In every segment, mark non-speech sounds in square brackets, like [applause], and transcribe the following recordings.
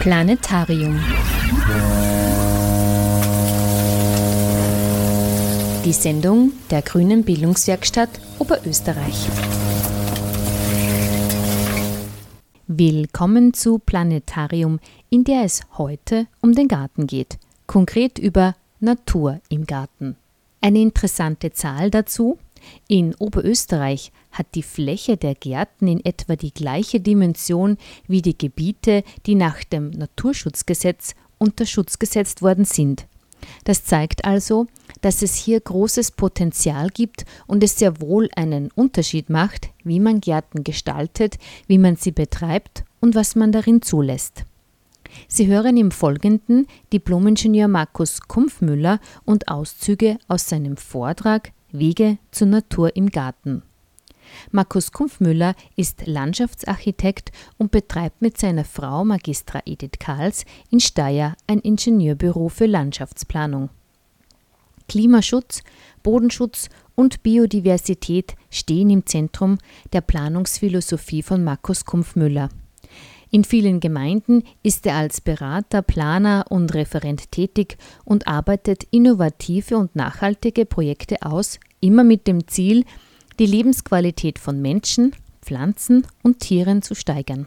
Planetarium. Die Sendung der Grünen Bildungswerkstatt Oberösterreich. Willkommen zu Planetarium, in der es heute um den Garten geht, konkret über Natur im Garten. Eine interessante Zahl dazu, in Oberösterreich hat die Fläche der Gärten in etwa die gleiche Dimension wie die Gebiete, die nach dem Naturschutzgesetz unter Schutz gesetzt worden sind. Das zeigt also, dass es hier großes Potenzial gibt und es sehr wohl einen Unterschied macht, wie man Gärten gestaltet, wie man sie betreibt und was man darin zulässt. Sie hören im Folgenden Diplomingenieur Markus Kumpfmüller und Auszüge aus seinem Vortrag Wege zur Natur im Garten. Markus Kumpfmüller ist Landschaftsarchitekt und betreibt mit seiner Frau Magistra Edith Karls in Steyr ein Ingenieurbüro für Landschaftsplanung. Klimaschutz, Bodenschutz und Biodiversität stehen im Zentrum der Planungsphilosophie von Markus Kumpfmüller. In vielen Gemeinden ist er als Berater, Planer und Referent tätig und arbeitet innovative und nachhaltige Projekte aus, immer mit dem Ziel, die Lebensqualität von Menschen, Pflanzen und Tieren zu steigern.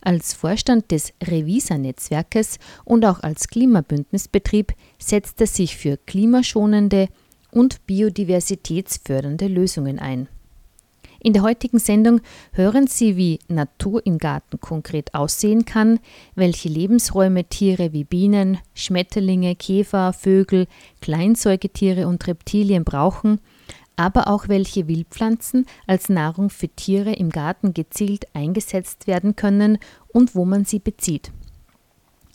Als Vorstand des Revisa-Netzwerkes und auch als Klimabündnisbetrieb setzt er sich für klimaschonende und biodiversitätsfördernde Lösungen ein. In der heutigen Sendung hören Sie, wie Natur im Garten konkret aussehen kann, welche Lebensräume Tiere wie Bienen, Schmetterlinge, Käfer, Vögel, Kleinsäugetiere und Reptilien brauchen, aber auch welche Wildpflanzen als Nahrung für Tiere im Garten gezielt eingesetzt werden können und wo man sie bezieht.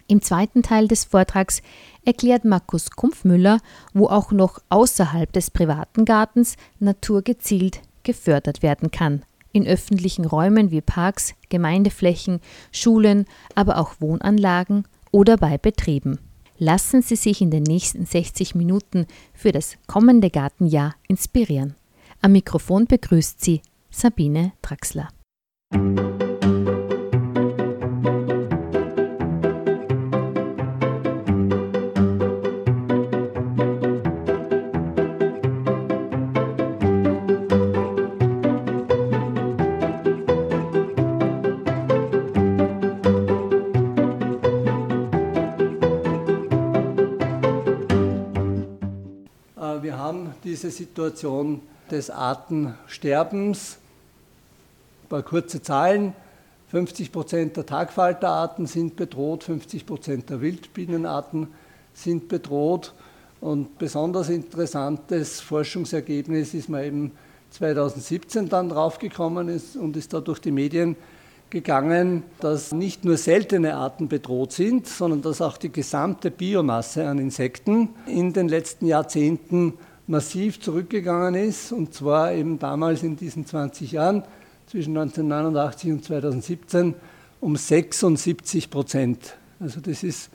Im zweiten Teil des Vortrags erklärt Markus Kumpfmüller, wo auch noch außerhalb des privaten Gartens Natur gezielt gefördert werden kann. In öffentlichen Räumen wie Parks, Gemeindeflächen, Schulen, aber auch Wohnanlagen oder bei Betrieben. Lassen Sie sich in den nächsten 60 Minuten für das kommende Gartenjahr inspirieren. Am Mikrofon begrüßt Sie Sabine Draxler. Diese Situation des Artensterbens. Ein paar kurze Zahlen. 50 Prozent der Tagfalterarten sind bedroht, 50 Prozent der Wildbienenarten sind bedroht. Und besonders interessantes Forschungsergebnis ist man eben 2017 dann draufgekommen ist und ist da durch die Medien gegangen, dass nicht nur seltene Arten bedroht sind, sondern dass auch die gesamte Biomasse an Insekten in den letzten Jahrzehnten massiv zurückgegangen ist, und zwar eben damals in diesen 20 Jahren, zwischen 1989 und 2017, um 76 Prozent. Also das ist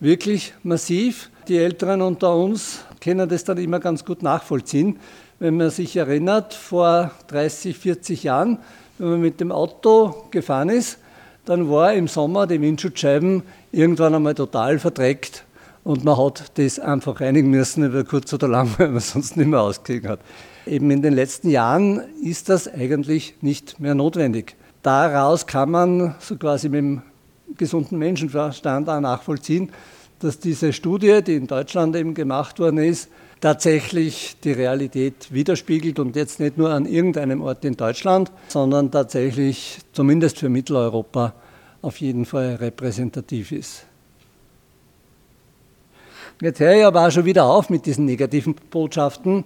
wirklich massiv. Die Älteren unter uns können das dann immer ganz gut nachvollziehen. Wenn man sich erinnert, vor 30, 40 Jahren, wenn man mit dem Auto gefahren ist, dann war im Sommer die Windschutzscheiben irgendwann einmal total verdreckt und man hat das einfach reinigen müssen über kurz oder lang, [laughs] weil man sonst nicht mehr ausgekriegt hat. Eben in den letzten Jahren ist das eigentlich nicht mehr notwendig. Daraus kann man so quasi mit dem gesunden Menschenverstand auch nachvollziehen, dass diese Studie, die in Deutschland eben gemacht worden ist, tatsächlich die Realität widerspiegelt und jetzt nicht nur an irgendeinem Ort in Deutschland, sondern tatsächlich zumindest für Mitteleuropa auf jeden Fall repräsentativ ist. Jetzt höre ich aber auch schon wieder auf mit diesen negativen Botschaften.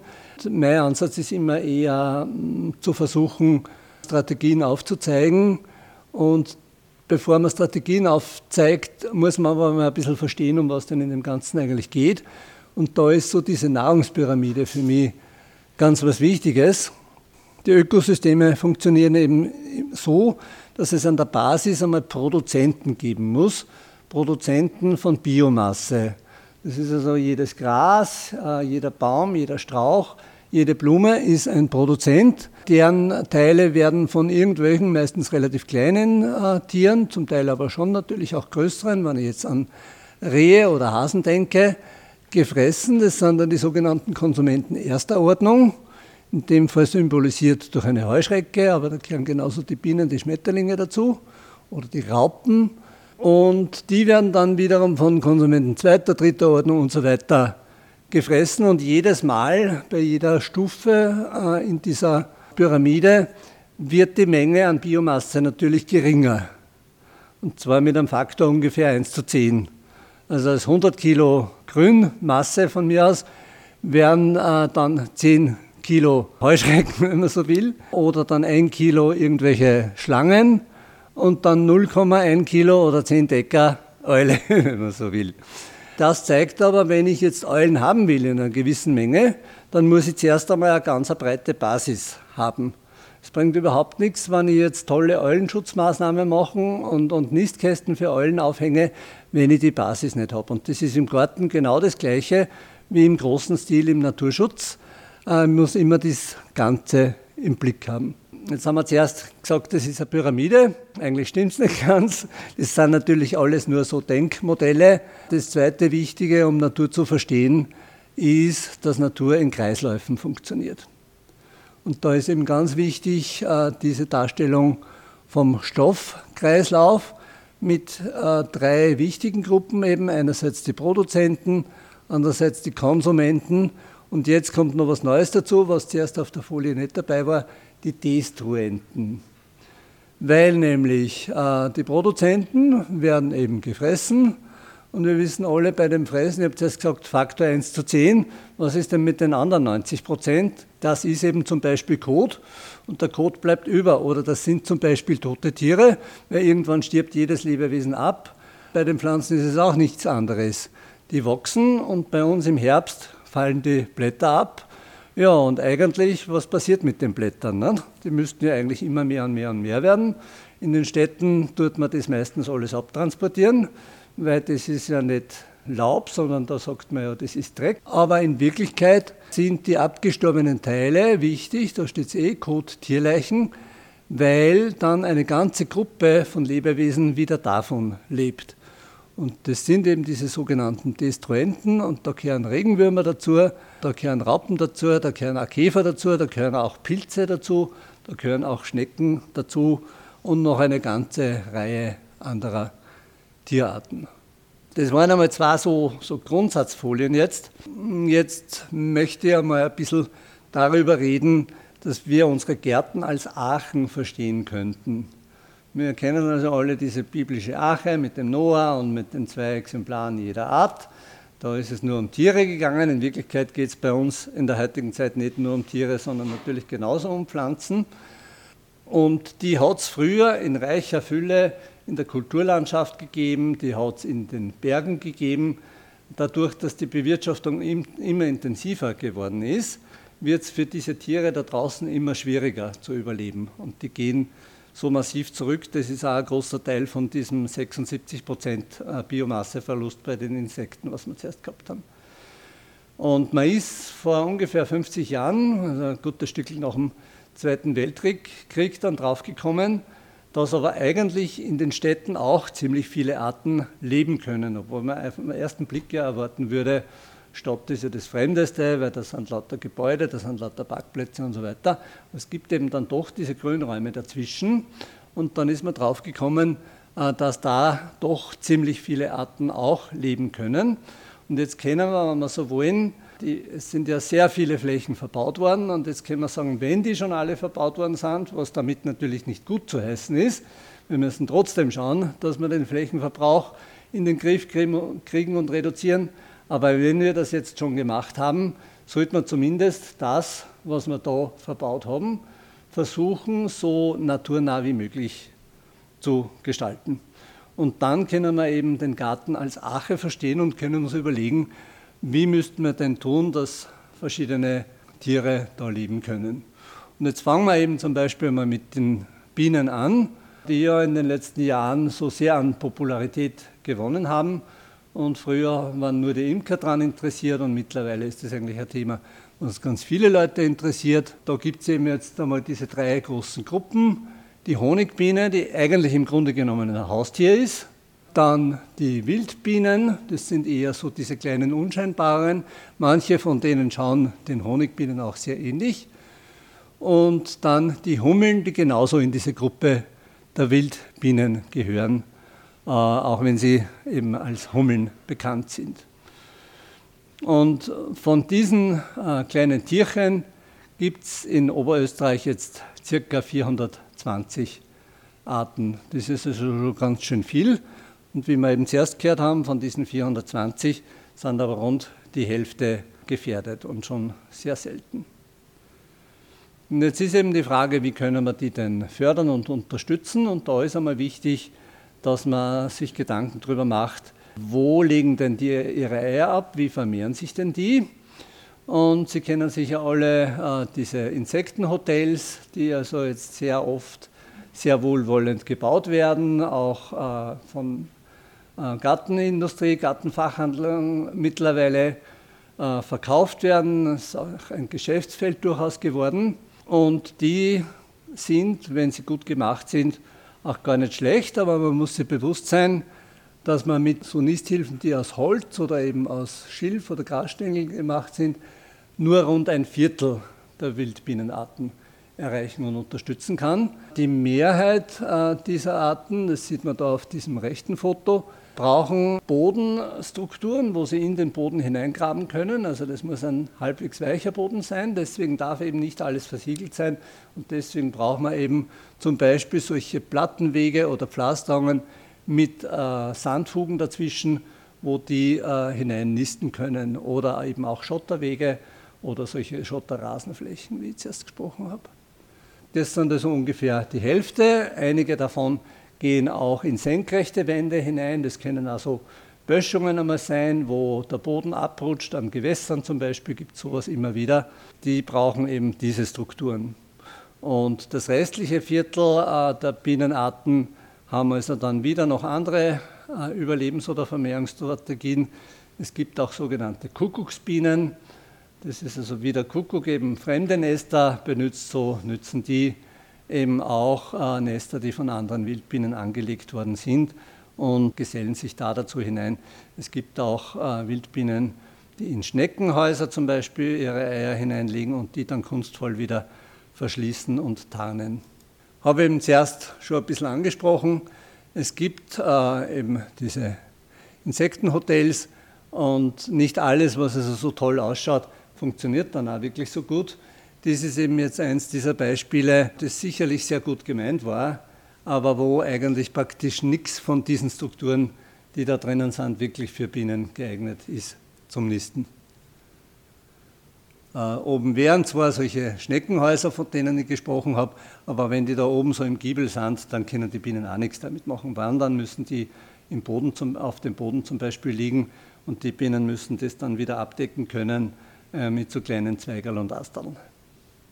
Mein Ansatz ist immer eher mm, zu versuchen, Strategien aufzuzeigen. Und bevor man Strategien aufzeigt, muss man aber mal ein bisschen verstehen, um was denn in dem Ganzen eigentlich geht. Und da ist so diese Nahrungspyramide für mich ganz was Wichtiges. Die Ökosysteme funktionieren eben so, dass es an der Basis einmal Produzenten geben muss. Produzenten von Biomasse. Das ist also jedes Gras, äh, jeder Baum, jeder Strauch, Jede Blume ist ein Produzent, deren Teile werden von irgendwelchen, meistens relativ kleinen äh, Tieren, zum Teil aber schon natürlich auch größeren, wenn ich jetzt an Rehe oder Hasen denke, gefressen. Das sind dann die sogenannten Konsumenten erster Ordnung, in dem Fall symbolisiert durch eine Heuschrecke, aber da gehören genauso die Bienen, die Schmetterlinge dazu oder die Raupen. Und die werden dann wiederum von Konsumenten zweiter, dritter Ordnung und so weiter gefressen. Und jedes Mal bei jeder Stufe äh, in dieser Pyramide wird die Menge an Biomasse natürlich geringer. Und zwar mit einem Faktor ungefähr 1 zu 10. Also als 100 Kilo Grünmasse von mir aus wären äh, dann 10 Kilo Heuschrecken, [laughs] wenn man so will, oder dann 1 Kilo irgendwelche Schlangen und dann 0,1 Kilo oder 10 Decker Eule, [laughs] wenn man so will. Das zeigt aber, wenn ich jetzt Eulen haben will in einer gewissen Menge, dann muss ich zuerst einmal eine ganz breite Basis haben. Es bringt überhaupt nichts, wenn ich jetzt tolle Eulenschutzmaßnahmen mache und, und Nistkästen für Eulen aufhänge, wenn ich die Basis nicht habe. Und das ist im Garten genau das Gleiche wie im großen Stil im Naturschutz. Äh, man muss immer das Ganze im Blick haben. Jetzt haben wir zuerst gesagt, das ist eine Pyramide. Eigentlich stimmt es nicht ganz. Das sind natürlich alles nur so Denkmodelle. Das zweite Wichtige, um Natur zu verstehen, ist, dass Natur in Kreisläufen funktioniert. Und da ist eben ganz wichtig äh, diese Darstellung vom Stoffkreislauf mit äh, drei wichtigen Gruppen eben. Einerseits die Produzenten, andererseits die Konsumenten und jetzt kommt noch was Neues dazu, was zuerst auf der Folie nicht dabei war, die Destruenten. Weil nämlich äh, die Produzenten werden eben gefressen und wir wissen alle bei dem Fressen, ich habe zuerst gesagt, Faktor 1 zu 10, was ist denn mit den anderen 90 Prozent? Das ist eben zum Beispiel Kot und der Kot bleibt über oder das sind zum Beispiel tote Tiere, weil irgendwann stirbt jedes Lebewesen ab. Bei den Pflanzen ist es auch nichts anderes. Die wachsen und bei uns im Herbst fallen die Blätter ab. Ja, und eigentlich, was passiert mit den Blättern? Ne? Die müssten ja eigentlich immer mehr und mehr und mehr werden. In den Städten tut man das meistens alles abtransportieren, weil das ist ja nicht Laub, sondern da sagt man ja, das ist Dreck. Aber in Wirklichkeit sind die abgestorbenen Teile wichtig, da steht es eh, Kot Tierleichen, weil dann eine ganze Gruppe von Lebewesen wieder davon lebt. Und das sind eben diese sogenannten Destruenten und da gehören Regenwürmer dazu, da gehören Raupen dazu, da gehören auch Käfer dazu, da gehören auch Pilze dazu, da gehören auch Schnecken dazu und noch eine ganze Reihe anderer Tierarten. Das waren einmal zwei so, so Grundsatzfolien jetzt. Jetzt möchte ich einmal ein bisschen darüber reden, dass wir unsere Gärten als Aachen verstehen könnten. Wir kennen also alle diese biblische Arche mit dem Noah und mit den zwei Exemplaren jeder Art. Da ist es nur um Tiere gegangen. In Wirklichkeit geht es bei uns in der heutigen Zeit nicht nur um Tiere, sondern natürlich genauso um Pflanzen. Und die hat es früher in reicher Fülle in der Kulturlandschaft gegeben, die hat es in den Bergen gegeben. Dadurch, dass die Bewirtschaftung immer intensiver geworden ist, wird es für diese Tiere da draußen immer schwieriger zu überleben. Und die gehen so massiv zurück. Das ist auch ein großer Teil von diesem 76 Prozent äh, Biomasseverlust bei den Insekten, was wir zuerst gehabt haben. Und man ist vor ungefähr 50 Jahren, also ein gutes Stück nach dem Zweiten Weltkrieg, dann draufgekommen, dass aber eigentlich in den Städten auch ziemlich viele Arten leben können, obwohl man auf den ersten Blick ja erwarten würde, Stadt ist ja das Fremdeste, weil das sind lauter Gebäude, das sind lauter Parkplätze und so weiter. Es gibt eben dann doch diese Grünräume dazwischen und dann ist man drauf gekommen, äh, dass da doch ziemlich viele Arten auch leben können. Und jetzt kennen wir, wenn wir so wollen, die, es sind ja sehr viele Flächen verbaut worden und jetzt können wir sagen, wenn die schon alle verbaut worden sind, was damit natürlich nicht gut zu heißen ist, wir müssen trotzdem schauen, dass wir den Flächenverbrauch in den Griff kriegen und reduzieren. Aber wenn wir das jetzt schon gemacht haben, sollte man zumindest das, was wir da verbaut haben, versuchen, so naturnah wie möglich zu gestalten. Und dann können wir eben den Garten als Ache verstehen und können uns überlegen, wie müssten wir denn tun, dass verschiedene Tiere da leben können. Und jetzt fangen wir eben zum Beispiel mal mit den Bienen an, die ja in den letzten Jahren so sehr an Popularität gewonnen haben und früher waren nur die Imker daran interessiert und mittlerweile ist das eigentlich ein Thema, was ganz viele Leute interessiert. Da gibt es eben jetzt einmal diese drei großen Gruppen. Die Honigbiene, die eigentlich im Grunde genommen ein Haustier ist. Dann die Wildbienen, das sind eher so diese kleinen unscheinbaren. Manche von denen schauen den Honigbienen auch sehr ähnlich. Und dann die Hummeln, die genauso in diese Gruppe der Wildbienen gehören, auch wenn sie eben als Hummeln bekannt sind. Und von diesen äh, kleinen Tierchen gibt es in Oberösterreich jetzt circa 420 Arten. Das ist also schon ganz schön viel. Und wie wir eben zuerst gehört haben, von diesen 420 sind aber rund die Hälfte gefährdet und schon sehr selten. Und jetzt ist eben die Frage, wie können wir die denn fördern und unterstützen? Und da ist einmal wichtig, dass man sich Gedanken darüber macht, wo legen denn die ihre Eier ab, wie vermehren sich denn die? Und Sie kennen sicher alle äh, diese Insektenhotels, die also jetzt sehr oft sehr wohlwollend gebaut werden, auch äh, von äh, Gartenindustrie, Gartenfachhandlung mittlerweile äh, verkauft werden. Das ist auch ein Geschäftsfeld durchaus geworden. Und die sind, wenn sie gut gemacht sind, auch gar nicht schlecht, aber man muss sich bewusst sein, dass man mit so Nisthilfen, die aus Holz oder eben aus Schilf oder Grasstängel gemacht sind, nur rund ein Viertel der Wildbienenarten erreichen und unterstützen kann. Die Mehrheit äh, dieser Arten, das sieht man da auf diesem rechten Foto, brauchen Bodenstrukturen, wo sie in den Boden hineingraben können. Also das muss ein halbwegs weicher Boden sein. Deswegen darf eben nicht alles versiegelt sein. Und deswegen braucht man eben zum Beispiel solche Plattenwege oder Pflasterungen mit äh, Sandfugen dazwischen, wo die äh, hineinnisten können. Oder eben auch Schotterwege oder solche Schotterrasenflächen, wie ich zuerst gesprochen habe. Das sind also ungefähr die Hälfte. Einige davon gehen auch in senkrechte Wände hinein. Das können also Böschungen einmal sein, wo der Boden abrutscht, an Gewässern zum Beispiel gibt es sowas immer wieder. Die brauchen eben diese Strukturen. Und das restliche Viertel äh, der Bienenarten haben also dann wieder noch andere äh, Überlebens- oder Vermehrungsstrategien. Es gibt auch sogenannte Kuckucksbienen. Das ist also wie der Kuckuck eben fremde Nester benutzt, so nützen die eben auch äh, Nester, die von anderen Wildbienen angelegt worden sind und gesellen sich da dazu hinein. Es gibt auch äh, Wildbienen, die in Schneckenhäuser zum Beispiel ihre Eier hineinlegen und die dann kunstvoll wieder verschließen und tarnen. Habe eben zuerst schon ein bisschen angesprochen. Es gibt äh, eben diese Insektenhotels und nicht alles, was also so toll ausschaut, funktioniert dann auch wirklich so gut. Das ist eben jetzt eins dieser Beispiele, das sicherlich sehr gut gemeint war, aber wo eigentlich praktisch nichts von diesen Strukturen, die da drinnen sind, wirklich für Bienen geeignet ist zum Nisten. Äh, oben wären zwar solche Schneckenhäuser, von denen ich gesprochen habe, aber wenn die da oben so im Giebel sind, dann können die Bienen auch nichts damit machen. Wandern müssen die im Boden zum, auf dem Boden zum Beispiel liegen und die Bienen müssen das dann wieder abdecken können äh, mit so kleinen Zweigerl und Asteln.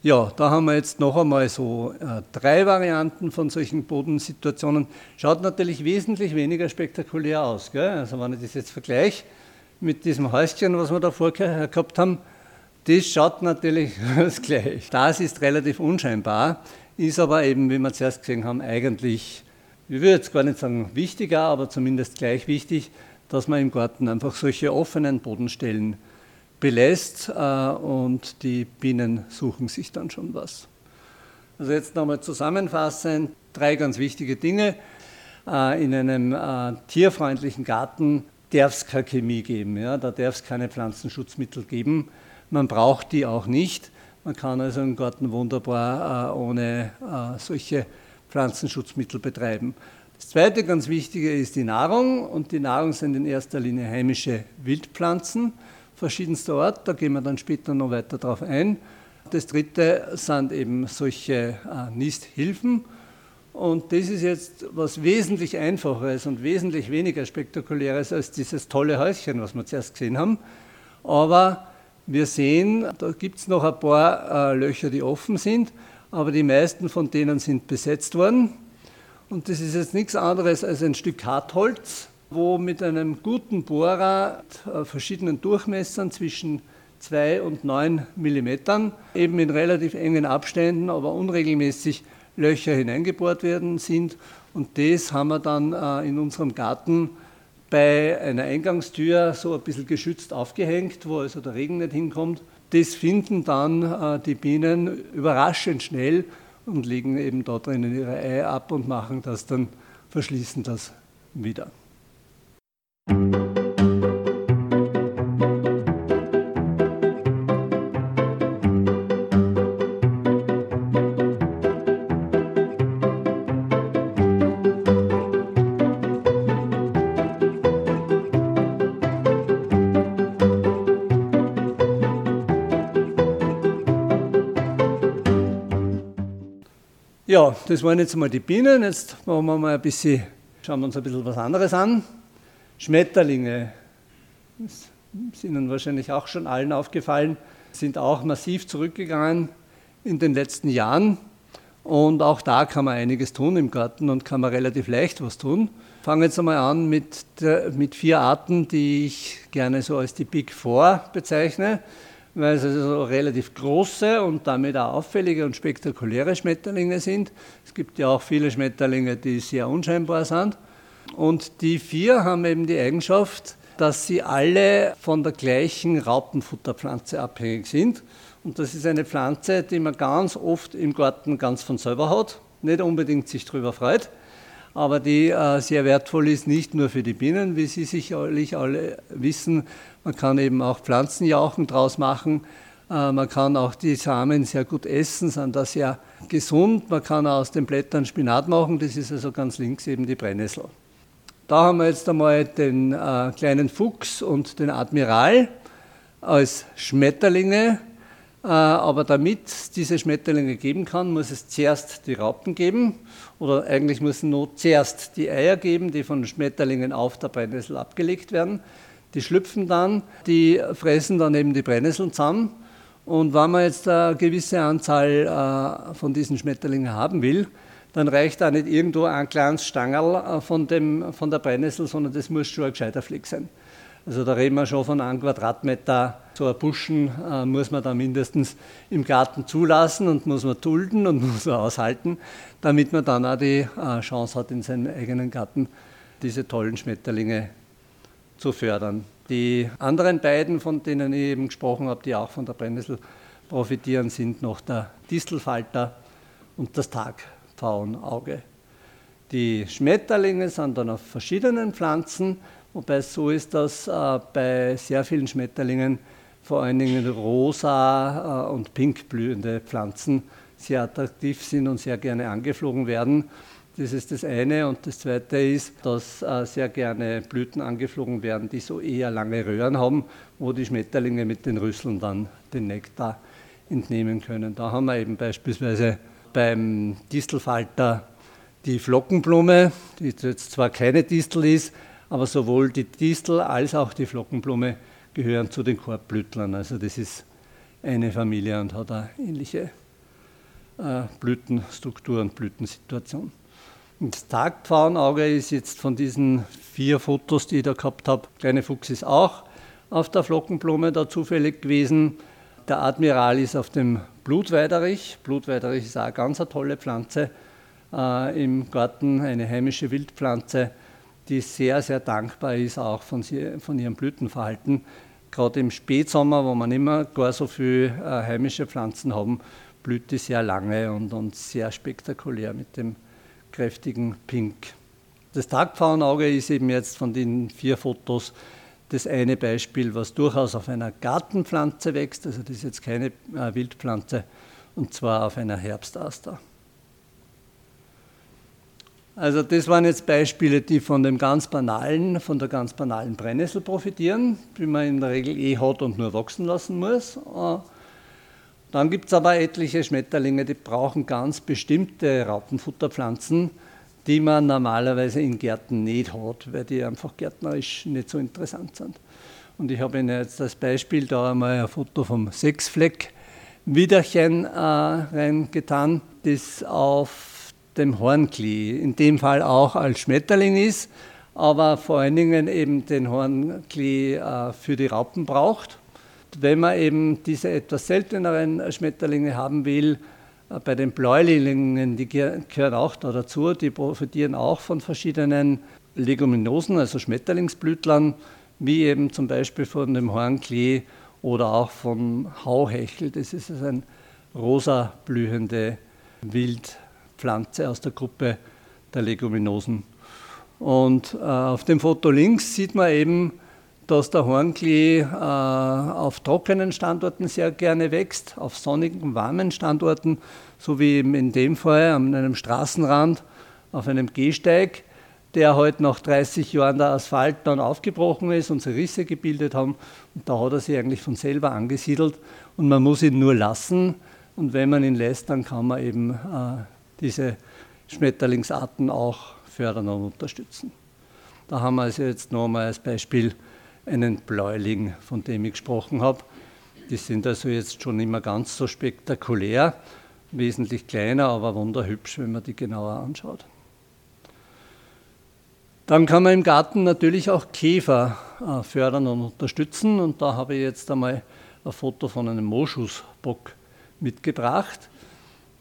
Ja, da haben wir jetzt noch einmal so äh, drei Varianten von solchen Bodensituationen. Schaut natürlich wesentlich weniger spektakulär aus. Gell? Also wenn ich das jetzt vergleiche mit diesem Häuschen, was wir da vorher gehabt haben, das schaut natürlich [laughs] das gleich. Das ist relativ unscheinbar, ist aber eben, wie wir zuerst gesehen haben, eigentlich, ich würde jetzt gar nicht sagen wichtiger, aber zumindest gleich wichtig, dass man im Garten einfach solche offenen Bodenstellen belässt äh, und die Bienen suchen sich dann schon was. Also jetzt nochmal zusammenfassend, drei ganz wichtige Dinge. Äh, in einem äh, tierfreundlichen Garten darf es keine Chemie geben, ja? da darf es keine Pflanzenschutzmittel geben. Man braucht die auch nicht. Man kann also einen Garten wunderbar ohne solche Pflanzenschutzmittel betreiben. Das zweite ganz Wichtige ist die Nahrung und die Nahrung sind in erster Linie heimische Wildpflanzen verschiedenster Art, da gehen wir dann später noch weiter darauf ein. Das dritte sind eben solche äh, Nisthilfen. Und das ist jetzt was wesentlich Einfacheres und wesentlich weniger Spektakuläres als dieses tolle Häuschen, was wir zuerst gesehen haben. Aber wir sehen, da gibt es noch ein paar äh, Löcher, die offen sind, aber die meisten von denen sind besetzt worden. Und das ist jetzt nichts anderes als ein Stück Hartholz, wo mit einem guten Bohrer äh, verschiedenen Durchmessern zwischen 2 und 9 Millimetern, eben in relativ engen Abständen, aber unregelmäßig Löcher hineingebohrt werden sind. Und das haben wir dann äh, in unserem Garten bei einer Eingangstür so ein bisschen geschützt aufgehängt, wo also der Regen nicht hinkommt. Das finden dann äh, die Bienen überraschend schnell und legen eben da drinnen ihre Eier ab und machen das dann, verschließen das wieder. Ja, das waren jetzt mal die Bienen. Jetzt machen wir mal ein bisschen, schauen wir uns ein bisschen was anderes an. Schmetterlinge, das ist Ihnen wahrscheinlich auch schon allen aufgefallen, sind auch massiv zurückgegangen in den letzten Jahren. Und auch da kann man einiges tun im Garten und kann man relativ leicht was tun. Fangen wir jetzt einmal an mit, mit vier Arten, die ich gerne so als die Big Four bezeichne weil es also relativ große und damit auch auffällige und spektakuläre Schmetterlinge sind. Es gibt ja auch viele Schmetterlinge, die sehr unscheinbar sind. Und die vier haben eben die Eigenschaft, dass sie alle von der gleichen Raupenfutterpflanze abhängig sind. Und das ist eine Pflanze, die man ganz oft im Garten ganz von selber hat, nicht unbedingt sich darüber freut, aber die äh, sehr wertvoll ist, nicht nur für die Bienen, wie Sie sicherlich alle wissen. Man kann eben auch Pflanzenjauchen draus machen. Äh, man kann auch die Samen sehr gut essen, sind da sehr gesund. Man kann aus den Blättern Spinat machen, das ist also ganz links eben die Brennnessel. Da haben wir jetzt einmal den äh, kleinen Fuchs und den Admiral als Schmetterlinge. Äh, aber damit es diese Schmetterlinge geben kann, muss es zuerst die Raupen geben oder eigentlich müssen nur zuerst die Eier geben, die von Schmetterlingen auf der Brennnessel abgelegt werden. Die schlüpfen dann, die fressen dann eben die Brennnesseln zusammen. Und wenn man jetzt eine gewisse Anzahl äh, von diesen Schmetterlingen haben will, dann reicht da nicht irgendwo ein kleines Stangerl äh, von, dem, von der Brennnessel, sondern das muss schon ein gescheiter Fleck sein. Also da reden wir schon von einem Quadratmeter. So ein Buschen äh, muss man da mindestens im Garten zulassen und muss man dulden und [laughs] muss man aushalten, damit man dann auch die äh, Chance hat, in seinem eigenen Garten diese tollen Schmetterlinge zu fördern. Die anderen beiden, von denen ich eben gesprochen habe, die auch von der Brennnessel profitieren, sind noch der Distelfalter und das Tagpfauenauge. Die Schmetterlinge sind dann auf verschiedenen Pflanzen Wobei es so ist, dass äh, bei sehr vielen Schmetterlingen vor allen Dingen rosa äh, und pink blühende Pflanzen sehr attraktiv sind und sehr gerne angeflogen werden. Das ist das eine. Und das zweite ist, dass äh, sehr gerne Blüten angeflogen werden, die so eher lange Röhren haben, wo die Schmetterlinge mit den Rüsseln dann den Nektar entnehmen können. Da haben wir eben beispielsweise beim Distelfalter die Flockenblume, die jetzt zwar keine Distel ist, aber sowohl die Distel als auch die Flockenblume gehören zu den Korbblütlern. Also das ist eine Familie und hat eine ähnliche äh, Blütenstruktur und Blütensituation. das Tagpfauenauge ist jetzt von diesen vier Fotos, die ich da gehabt habe, kleine Fuchs ist auch auf der Flockenblume da zufällig gewesen. Der Admiral ist auf dem Blutweiderich. Blutweiderich ist auch eine ganz tolle Pflanze äh, im Garten, eine heimische Wildpflanze die sehr, sehr dankbar ist, auch von, sie, von ihrem Blütenverhalten. Gerade im Spätsommer, wo man immer gar so viele äh, heimische Pflanzen haben, blüht die sehr lange und, und sehr spektakulär mit dem kräftigen Pink. Das Tagpfauenauge ist eben jetzt von den vier Fotos das eine Beispiel, was durchaus auf einer Gartenpflanze wächst, also das ist jetzt keine äh, Wildpflanze, und zwar auf einer Herbstaster. Also das waren jetzt Beispiele, die von dem ganz banalen, von der ganz banalen Brennnessel profitieren, die man in der Regel eh hat und nur wachsen lassen muss. Äh, dann gibt es aber etliche Schmetterlinge, die brauchen ganz bestimmte Raupenfutterpflanzen, die man normalerweise in Gärten nicht hat, weil die einfach gärtnerisch nicht so interessant sind. Und ich habe Ihnen jetzt als Beispiel da einmal ein Foto vom Sechsfleck Widerchen äh, reingetan, das auf dem Hornklee, in dem Fall auch als Schmetterling ist, aber vor allen Dingen eben den Hornklee äh, für die Raupen braucht. wenn man eben diese etwas selteneren Schmetterlinge haben will, bei den Bläulingen, die gehören auch da dazu, die profitieren auch von verschiedenen Leguminosen, also Schmetterlingsblütlern, wie eben zum Beispiel von dem Hornklee oder auch vom Hauhechel. Das ist also ein rosa blühende Wildpflanze aus der Gruppe der Leguminosen. Und äh, auf dem Foto links sieht man eben, dass der Hornklee äh, auf trockenen Standorten sehr gerne wächst, auf sonnigen, warmen Standorten, so wie eben in dem Fall an einem Straßenrand auf einem Gehsteig, der heute halt nach 30 Jahren der Asphalt dann aufgebrochen ist und sich Risse gebildet haben. Und da hat er sich eigentlich von selber angesiedelt und man muss ihn nur lassen. Und wenn man ihn lässt, dann kann man eben äh, diese Schmetterlingsarten auch fördern und unterstützen. Da haben wir also jetzt nochmal als Beispiel einen Bläuling, von dem ich gesprochen habe. Die sind also jetzt schon immer ganz so spektakulär, wesentlich kleiner, aber wunderhübsch, wenn man die genauer anschaut. Dann kann man im Garten natürlich auch Käfer äh, fördern und unterstützen. Und da habe ich jetzt einmal ein Foto von einem Moschusbock mitgebracht.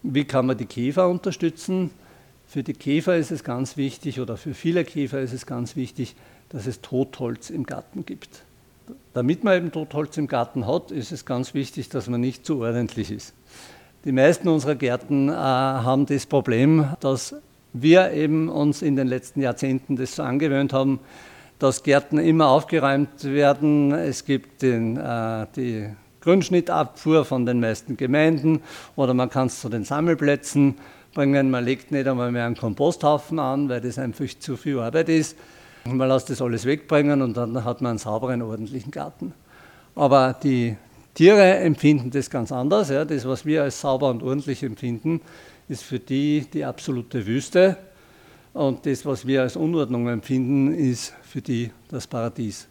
Wie kann man die Käfer unterstützen? Für die Käfer ist es ganz wichtig, oder für viele Käfer ist es ganz wichtig, dass es Totholz im Garten gibt. Damit man eben Totholz im Garten hat, ist es ganz wichtig, dass man nicht zu ordentlich ist. Die meisten unserer Gärten äh, haben das Problem, dass wir eben uns in den letzten Jahrzehnten das so angewöhnt haben, dass Gärten immer aufgeräumt werden. Es gibt den, äh, die Grünschnittabfuhr von den meisten Gemeinden oder man kann es zu den Sammelplätzen bringen. Man legt nicht einmal mehr einen Komposthaufen an, weil das einfach zu viel Arbeit ist. Man lässt das alles wegbringen und dann hat man einen sauberen, ordentlichen Garten. Aber die Tiere empfinden das ganz anders. Ja. Das, was wir als sauber und ordentlich empfinden, ist für die die absolute Wüste. Und das, was wir als Unordnung empfinden, ist für die das Paradies.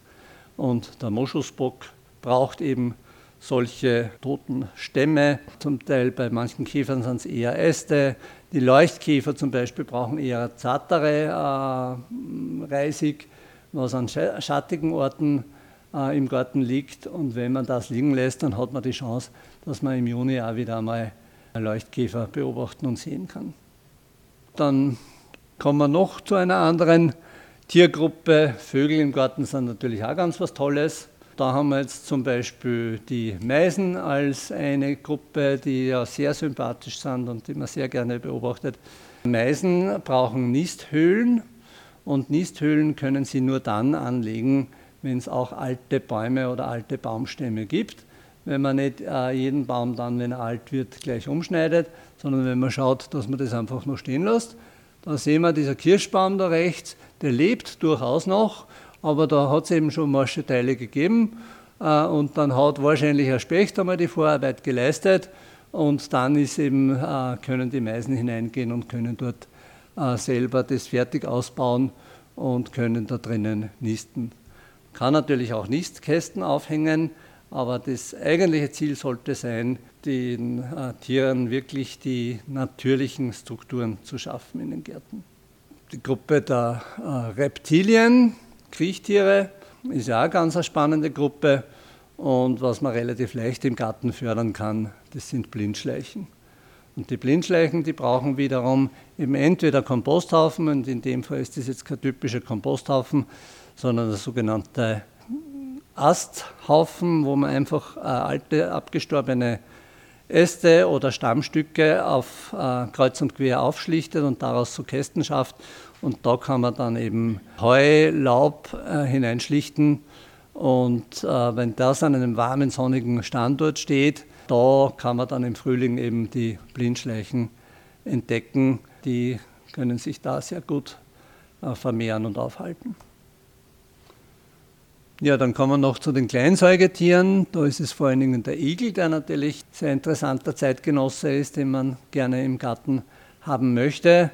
Und der Moschusbock braucht eben solche toten Stämme. Zum Teil bei manchen Käfern sind es eher Äste. Die Leuchtkäfer zum Beispiel brauchen eher zartere äh, Reisig, was an schattigen Orten äh, im Garten liegt. Und wenn man das liegen lässt, dann hat man die Chance, dass man im Juni auch wieder einmal Leuchtkäfer beobachten und sehen kann. Dann kommen wir noch zu einer anderen Tiergruppe. Vögel im Garten sind natürlich auch ganz was Tolles. Da haben wir jetzt zum Beispiel die Meisen als eine Gruppe, die ja sehr sympathisch sind und die man sehr gerne beobachtet. Meisen brauchen Nisthöhlen und Nisthöhlen können sie nur dann anlegen, wenn es auch alte Bäume oder alte Baumstämme gibt. Wenn man nicht äh, jeden Baum dann, wenn er alt wird, gleich umschneidet, sondern wenn man schaut, dass man das einfach noch stehen lässt. Da sehen wir dieser Kirschbaum da rechts, der lebt durchaus noch aber da hat es eben schon Marscheteile gegeben äh, und dann hat wahrscheinlich ein Specht einmal die Vorarbeit geleistet und dann ist eben, äh, können die Meisen hineingehen und können dort äh, selber das fertig ausbauen und können da drinnen nisten. Kann natürlich auch Nistkästen aufhängen, aber das eigentliche Ziel sollte sein, den Tieren wirklich die natürlichen Strukturen zu schaffen in den Gärten. Die Gruppe der Reptilien, Kriechtiere ist ja auch eine ganz spannende Gruppe. Und was man relativ leicht im Garten fördern kann, das sind Blindschleichen. Und die Blindschleichen, die brauchen wiederum eben entweder Komposthaufen, und in dem Fall ist das jetzt kein typischer Komposthaufen, sondern der sogenannte Asthaufen, wo man einfach äh, alte, abgestorbene Äste oder Stammstücke auf äh, kreuz und quer aufschlichtet und daraus so Kästen schafft und da kann man dann eben Heu, Laub äh, hineinschlichten. Und äh, wenn das an einem warmen, sonnigen Standort steht, da kann man dann im Frühling eben die Blindschleichen entdecken. Die können sich da sehr gut äh, vermehren und aufhalten. Ja, dann kommen wir noch zu den Kleinsäugetieren. Da ist es vor allen Dingen der Igel, der natürlich sehr interessanter Zeitgenosse ist, den man gerne im Garten haben möchte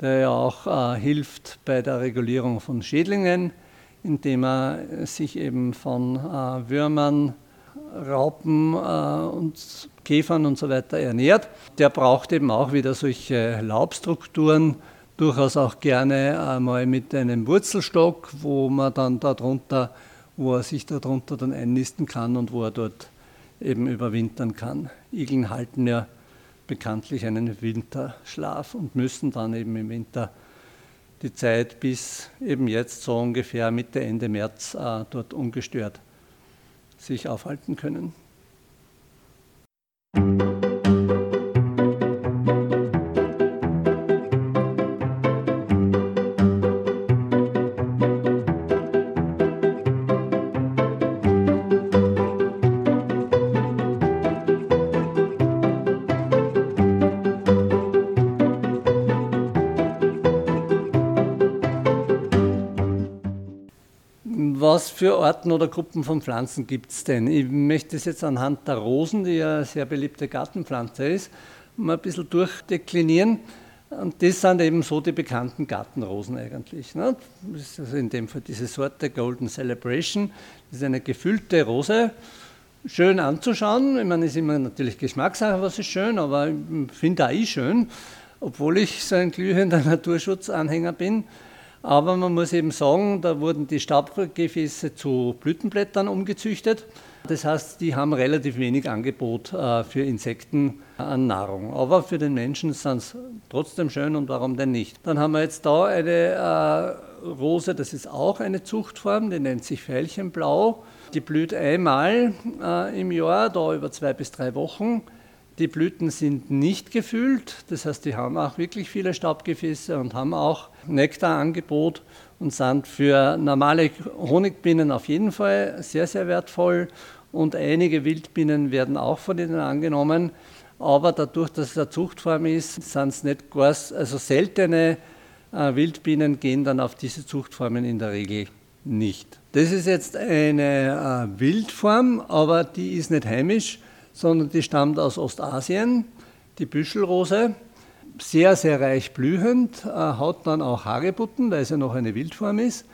der ja auch äh, hilft bei der Regulierung von Schädlingen, indem er sich eben von äh, Würmern, Raupen äh, und Käfern und so weiter ernährt. Der braucht eben auch wieder solche Laubstrukturen, durchaus auch gerne einmal mit einem Wurzelstock, wo man dann darunter wo er sich darunter dann einnisten kann und wo er dort eben überwintern kann. Igeln halten ja bekanntlich einen Winterschlaf und müssen dann eben im Winter die Zeit bis eben jetzt so ungefähr Mitte, Ende März äh, dort ungestört sich aufhalten können. Für Arten oder Gruppen von Pflanzen gibt es denn? Ich möchte es jetzt anhand der Rosen, die ja eine sehr beliebte Gartenpflanze ist, mal ein bisschen durchdeklinieren. Und das sind eben so die bekannten Gartenrosen eigentlich. Ne? Das ist also in dem Fall diese Sorte Golden Celebration. Das ist eine gefüllte Rose, schön anzuschauen. Ich meine, es ist immer natürlich Geschmackssache, was ist schön, aber ich finde auch ich schön, obwohl ich so ein glühender [laughs] Naturschutzanhänger bin. Aber man muss eben sagen, da wurden die Staubgefäße zu Blütenblättern umgezüchtet. Das heißt, die haben relativ wenig Angebot äh, für Insekten an Nahrung. Aber für den Menschen sind es trotzdem schön und warum denn nicht? Dann haben wir jetzt da eine äh, Rose, das ist auch eine Zuchtform, die nennt sich Veilchenblau. Die blüht einmal äh, im Jahr, da über zwei bis drei Wochen. Die Blüten sind nicht gefüllt, das heißt, die haben auch wirklich viele Staubgefäße und haben auch Nektarangebot und sind für normale Honigbienen auf jeden Fall sehr, sehr wertvoll. Und einige Wildbienen werden auch von ihnen angenommen. Aber dadurch, dass es eine Zuchtform ist, sind es nicht gar, also seltene äh, Wildbienen gehen dann auf diese Zuchtformen in der Regel nicht. Das ist jetzt eine äh, Wildform, aber die ist nicht heimisch sondern die stammt aus Ostasien, die Büschelrose. Sehr, sehr reich blühend, äh, hat dann auch Hagebutten, weil sie noch eine Wildform ist.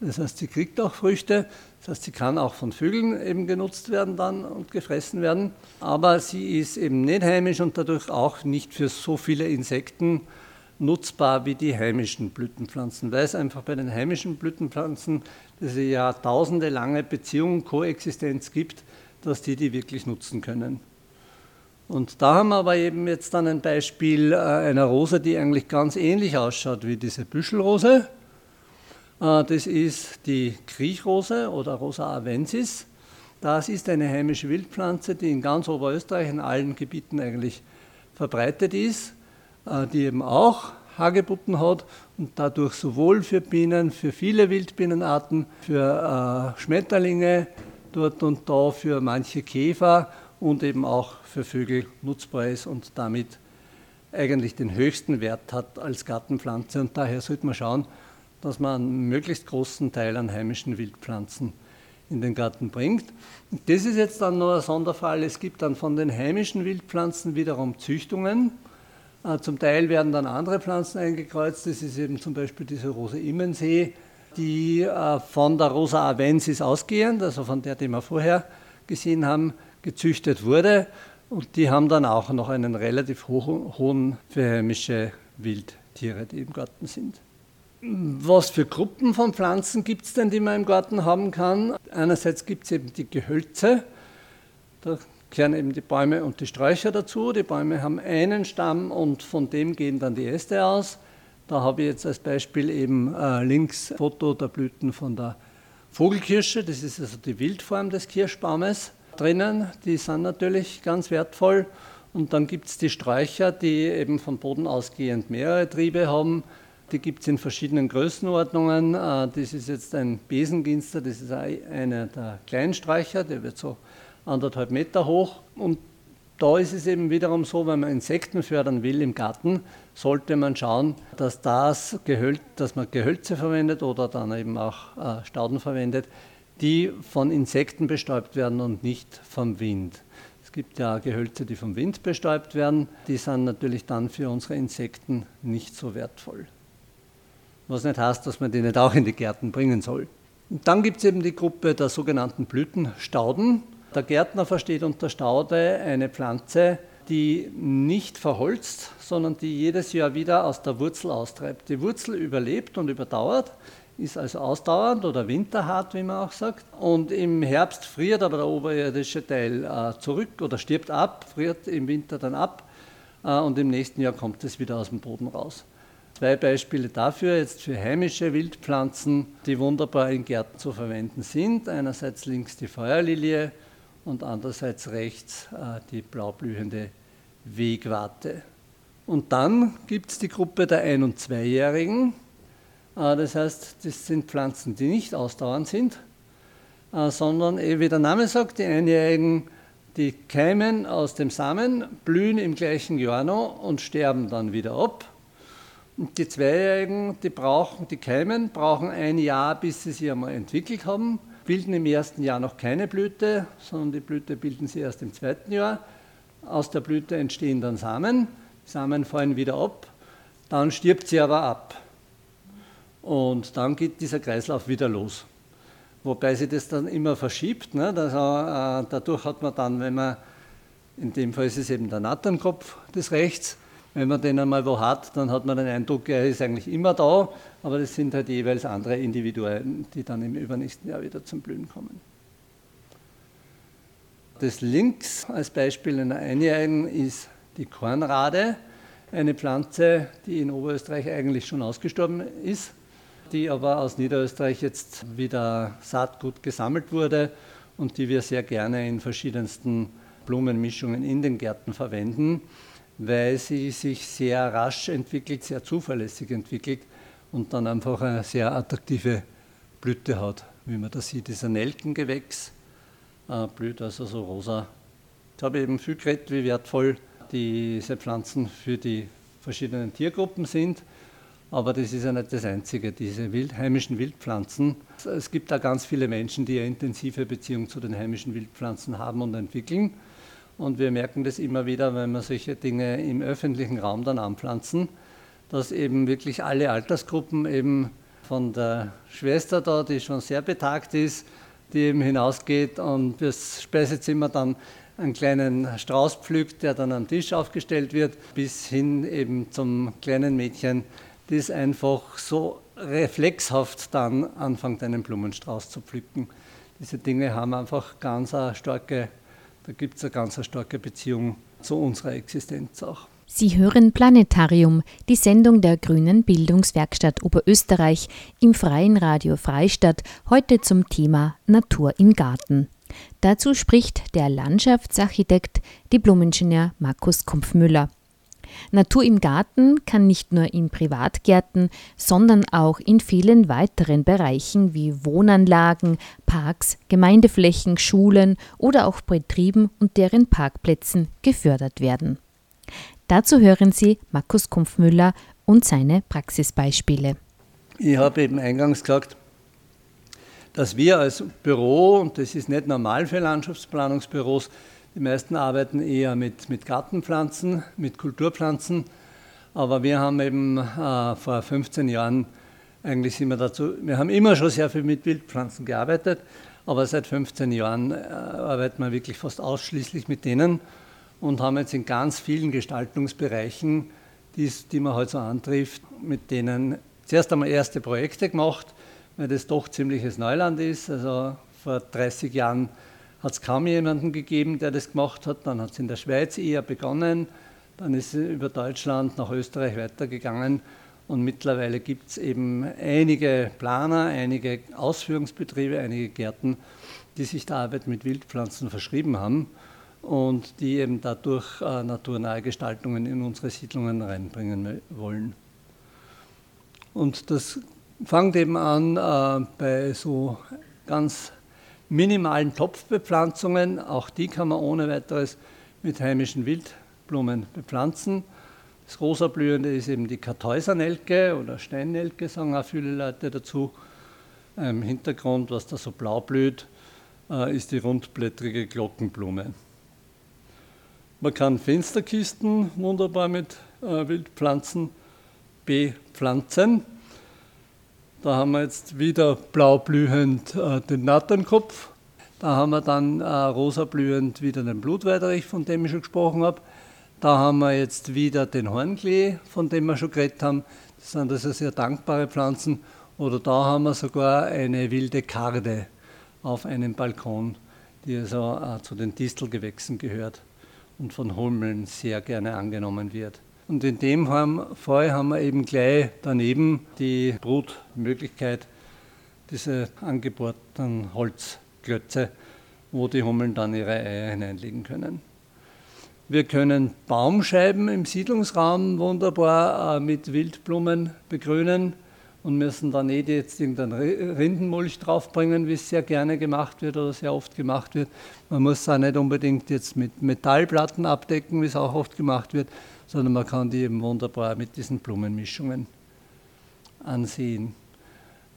Das heißt, sie kriegt auch Früchte. Das heißt, sie kann auch von Vögeln eben genutzt werden dann und gefressen werden. Aber sie ist eben nicht heimisch und dadurch auch nicht für so viele Insekten nutzbar wie die heimischen Blütenpflanzen, weil es einfach bei den heimischen Blütenpflanzen diese jahrtausende lange Beziehung, Koexistenz gibt, dass die die wirklich nutzen können. Und da haben wir aber eben jetzt dann ein Beispiel äh, einer Rose, die eigentlich ganz ähnlich ausschaut wie diese Büschelrose. Äh, das ist die Kriechrose oder Rosa avensis. Das ist eine heimische Wildpflanze, die in ganz Oberösterreich in allen Gebieten eigentlich verbreitet ist, äh, die eben auch Hagebutten hat und dadurch sowohl für Bienen, für viele Wildbienenarten, für Schmetterlinge, dort und da für manche Käfer und eben auch für Vögel nutzbar ist und damit eigentlich den höchsten Wert hat als Gartenpflanze. Und daher sollte man schauen, dass man einen möglichst großen Teil an heimischen Wildpflanzen in den Garten bringt. Und das ist jetzt dann noch ein Sonderfall. Es gibt dann von den heimischen Wildpflanzen wiederum Züchtungen. Äh, zum Teil werden dann andere Pflanzen eingekreuzt. Das ist eben zum Beispiel diese Rose Immensee, die äh, von der Rosa avensis ausgehend, also von der, die wir vorher gesehen haben, gezüchtet wurde. Und die haben dann auch noch einen relativ hohen, für heimische Wildtiere, die im Garten sind. Was für Gruppen von Pflanzen gibt es denn, die man im Garten haben kann? Einerseits gibt es eben die Gehölze, da gehören eben die Bäume und die Sträucher dazu. Die Bäume haben einen Stamm und von dem gehen dann die Äste aus. Da habe ich jetzt als Beispiel eben äh, links ein Foto der Blüten von der Vogelkirsche. Das ist also die Wildform des Kirschbaumes drinnen. Die sind natürlich ganz wertvoll. Und dann gibt es die Sträucher, die eben vom Boden ausgehend mehrere Triebe haben. Die gibt es in verschiedenen Größenordnungen. Äh, das ist jetzt ein Besenginster, das ist einer der Kleinsträucher, der wird so anderthalb Meter hoch. Und da ist es eben wiederum so, wenn man Insekten fördern will im Garten, sollte man schauen, dass, das Gehöl dass man Gehölze verwendet oder dann eben auch äh, Stauden verwendet, die von Insekten bestäubt werden und nicht vom Wind. Es gibt ja Gehölze, die vom Wind bestäubt werden. Die sind natürlich dann für unsere Insekten nicht so wertvoll. Was nicht heißt, dass man die nicht auch in die Gärten bringen soll. Und dann gibt es eben die Gruppe der sogenannten Blütenstauden. Der Gärtner versteht unter Staude eine Pflanze, die nicht verholzt, sondern die jedes Jahr wieder aus der Wurzel austreibt. Die Wurzel überlebt und überdauert ist also ausdauernd oder winterhart, wie man auch sagt. Und im Herbst friert aber der oberirdische Teil äh, zurück oder stirbt ab, friert im Winter dann ab äh, und im nächsten Jahr kommt es wieder aus dem Boden raus. Zwei Beispiele dafür jetzt für heimische Wildpflanzen, die wunderbar in Gärten zu verwenden sind. Einerseits links die Feuerlilie und andererseits rechts äh, die blaublühende Wegwarte. Und dann gibt es die Gruppe der Ein- und Zweijährigen. Äh, das heißt, das sind Pflanzen, die nicht ausdauernd sind, äh, sondern, eh, wie der Name sagt, die Einjährigen, die keimen aus dem Samen, blühen im gleichen Jahr noch und sterben dann wieder ab. Und die Zweijährigen, die brauchen, die keimen, brauchen ein Jahr, bis sie sich einmal entwickelt haben, bilden im ersten Jahr noch keine Blüte, sondern die Blüte bilden sie erst im zweiten Jahr. Aus der Blüte entstehen dann Samen, die Samen fallen wieder ab, dann stirbt sie aber ab. Und dann geht dieser Kreislauf wieder los. Wobei sich das dann immer verschiebt. Ne? Also, äh, dadurch hat man dann, wenn man, in dem Fall ist es eben der Natternkopf des Rechts, wenn man den einmal wo hat, dann hat man den Eindruck, er ist eigentlich immer da, aber das sind halt jeweils andere Individuen, die dann im übernächsten Jahr wieder zum Blühen kommen. Das links als Beispiel einer Einjährigen ist die Kornrade, eine Pflanze, die in Oberösterreich eigentlich schon ausgestorben ist die aber aus Niederösterreich jetzt wieder Saatgut gesammelt wurde und die wir sehr gerne in verschiedensten Blumenmischungen in den Gärten verwenden, weil sie sich sehr rasch entwickelt, sehr zuverlässig entwickelt und dann einfach eine sehr attraktive Blüte hat. Wie man das sieht, ist ein Nelkengewächs, blüht also so rosa. Ich habe eben viel geredet, wie wertvoll diese Pflanzen für die verschiedenen Tiergruppen sind. Aber das ist ja nicht das Einzige, diese wild, heimischen Wildpflanzen. Es gibt da ganz viele Menschen, die eine intensive Beziehung zu den heimischen Wildpflanzen haben und entwickeln. Und wir merken das immer wieder, wenn wir solche Dinge im öffentlichen Raum dann anpflanzen, dass eben wirklich alle Altersgruppen eben von der Schwester da, die schon sehr betagt ist, die eben hinausgeht und das Speisezimmer dann einen kleinen Strauß pflückt, der dann am Tisch aufgestellt wird, bis hin eben zum kleinen Mädchen, das einfach so reflexhaft dann anfängt, einen Blumenstrauß zu pflücken. Diese Dinge haben einfach ganz eine starke, da gibt es eine ganz starke Beziehung zu unserer Existenz auch. Sie hören Planetarium, die Sendung der Grünen Bildungswerkstatt Oberösterreich im Freien Radio Freistadt, heute zum Thema Natur im Garten. Dazu spricht der Landschaftsarchitekt, Diplomingenieur Markus Kumpfmüller. Natur im Garten kann nicht nur in Privatgärten, sondern auch in vielen weiteren Bereichen wie Wohnanlagen, Parks, Gemeindeflächen, Schulen oder auch Betrieben und deren Parkplätzen gefördert werden. Dazu hören Sie Markus Kumpfmüller und seine Praxisbeispiele. Ich habe eben eingangs gesagt, dass wir als Büro, und das ist nicht normal für Landschaftsplanungsbüros, die meisten arbeiten eher mit, mit Gartenpflanzen, mit Kulturpflanzen, aber wir haben eben äh, vor 15 Jahren eigentlich wir dazu, wir haben immer schon sehr viel mit Wildpflanzen gearbeitet, aber seit 15 Jahren äh, arbeiten wir wirklich fast ausschließlich mit denen und haben jetzt in ganz vielen Gestaltungsbereichen, die, die man halt so antrifft, mit denen zuerst einmal erste Projekte gemacht, weil das doch ziemliches Neuland ist. Also vor 30 Jahren hat es kaum jemanden gegeben, der das gemacht hat. Dann hat es in der Schweiz eher begonnen, dann ist es über Deutschland nach Österreich weitergegangen und mittlerweile gibt es eben einige Planer, einige Ausführungsbetriebe, einige Gärten, die sich der Arbeit mit Wildpflanzen verschrieben haben und die eben dadurch äh, naturnahe Gestaltungen in unsere Siedlungen reinbringen wollen. Und das fängt eben an äh, bei so ganz minimalen Topfbepflanzungen. Auch die kann man ohne weiteres mit heimischen Wildblumen bepflanzen. Das rosablühende ist eben die Kartäusernelke oder Steinnelke, sagen auch viele Leute dazu. Im Hintergrund, was da so blau blüht, äh, ist die rundblättrige Glockenblume. Man kann Fensterkisten wunderbar mit äh, Wildpflanzen bepflanzen. Da haben wir jetzt wieder blaublühend äh, den Natternkopf. Da haben wir dann äh, rosablühend wieder den Blutweiderich, von dem ich schon gesprochen habe. Da haben wir jetzt wieder den Hornklee, von dem wir schon geredet haben. Das sind also sehr dankbare Pflanzen. Oder da haben wir sogar eine wilde Karde auf einem Balkon, die also äh, zu den Distelgewächsen gehört und von Hummeln sehr gerne angenommen wird. Und in dem Fall haben wir eben gleich daneben die Brutmöglichkeit, diese angebohrten Holzklötze, wo die Hummeln dann ihre Eier hineinlegen können. Wir können Baumscheiben im Siedlungsraum wunderbar äh, mit Wildblumen begrünen und müssen da nicht jetzt irgendeinen Rindenmulch draufbringen, wie es sehr gerne gemacht wird oder sehr oft gemacht wird. Man muss es auch nicht unbedingt jetzt mit Metallplatten abdecken, wie es auch oft gemacht wird, sondern man kann die eben wunderbar mit diesen Blumenmischungen ansehen.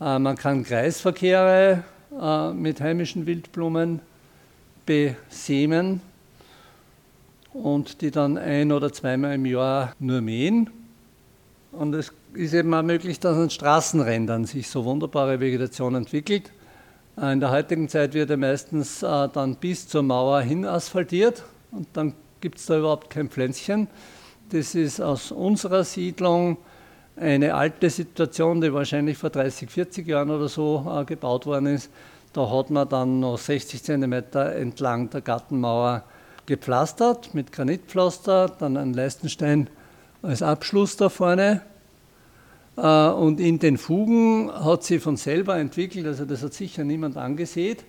Äh, man kann Kreisverkehre äh, mit heimischen Wildblumen besämen und die dann ein oder zweimal im Jahr nur mähen. Und es ist eben auch möglich, dass an Straßenrändern sich so wunderbare Vegetation entwickelt. Äh, in der heutigen Zeit wird ja meistens äh, dann bis zur Mauer hin asphaltiert und dann gibt es da überhaupt kein Pflänzchen. Das ist aus unserer Siedlung eine alte Situation, die wahrscheinlich vor 30, 40 Jahren oder so äh, gebaut worden ist. Da hat man dann noch 60 cm entlang der Gartenmauer gepflastert mit Granitpflaster, dann einen Leistenstein als Abschluss da vorne äh, und in den Fugen hat sie von selber entwickelt, also das hat sicher niemand angesehen,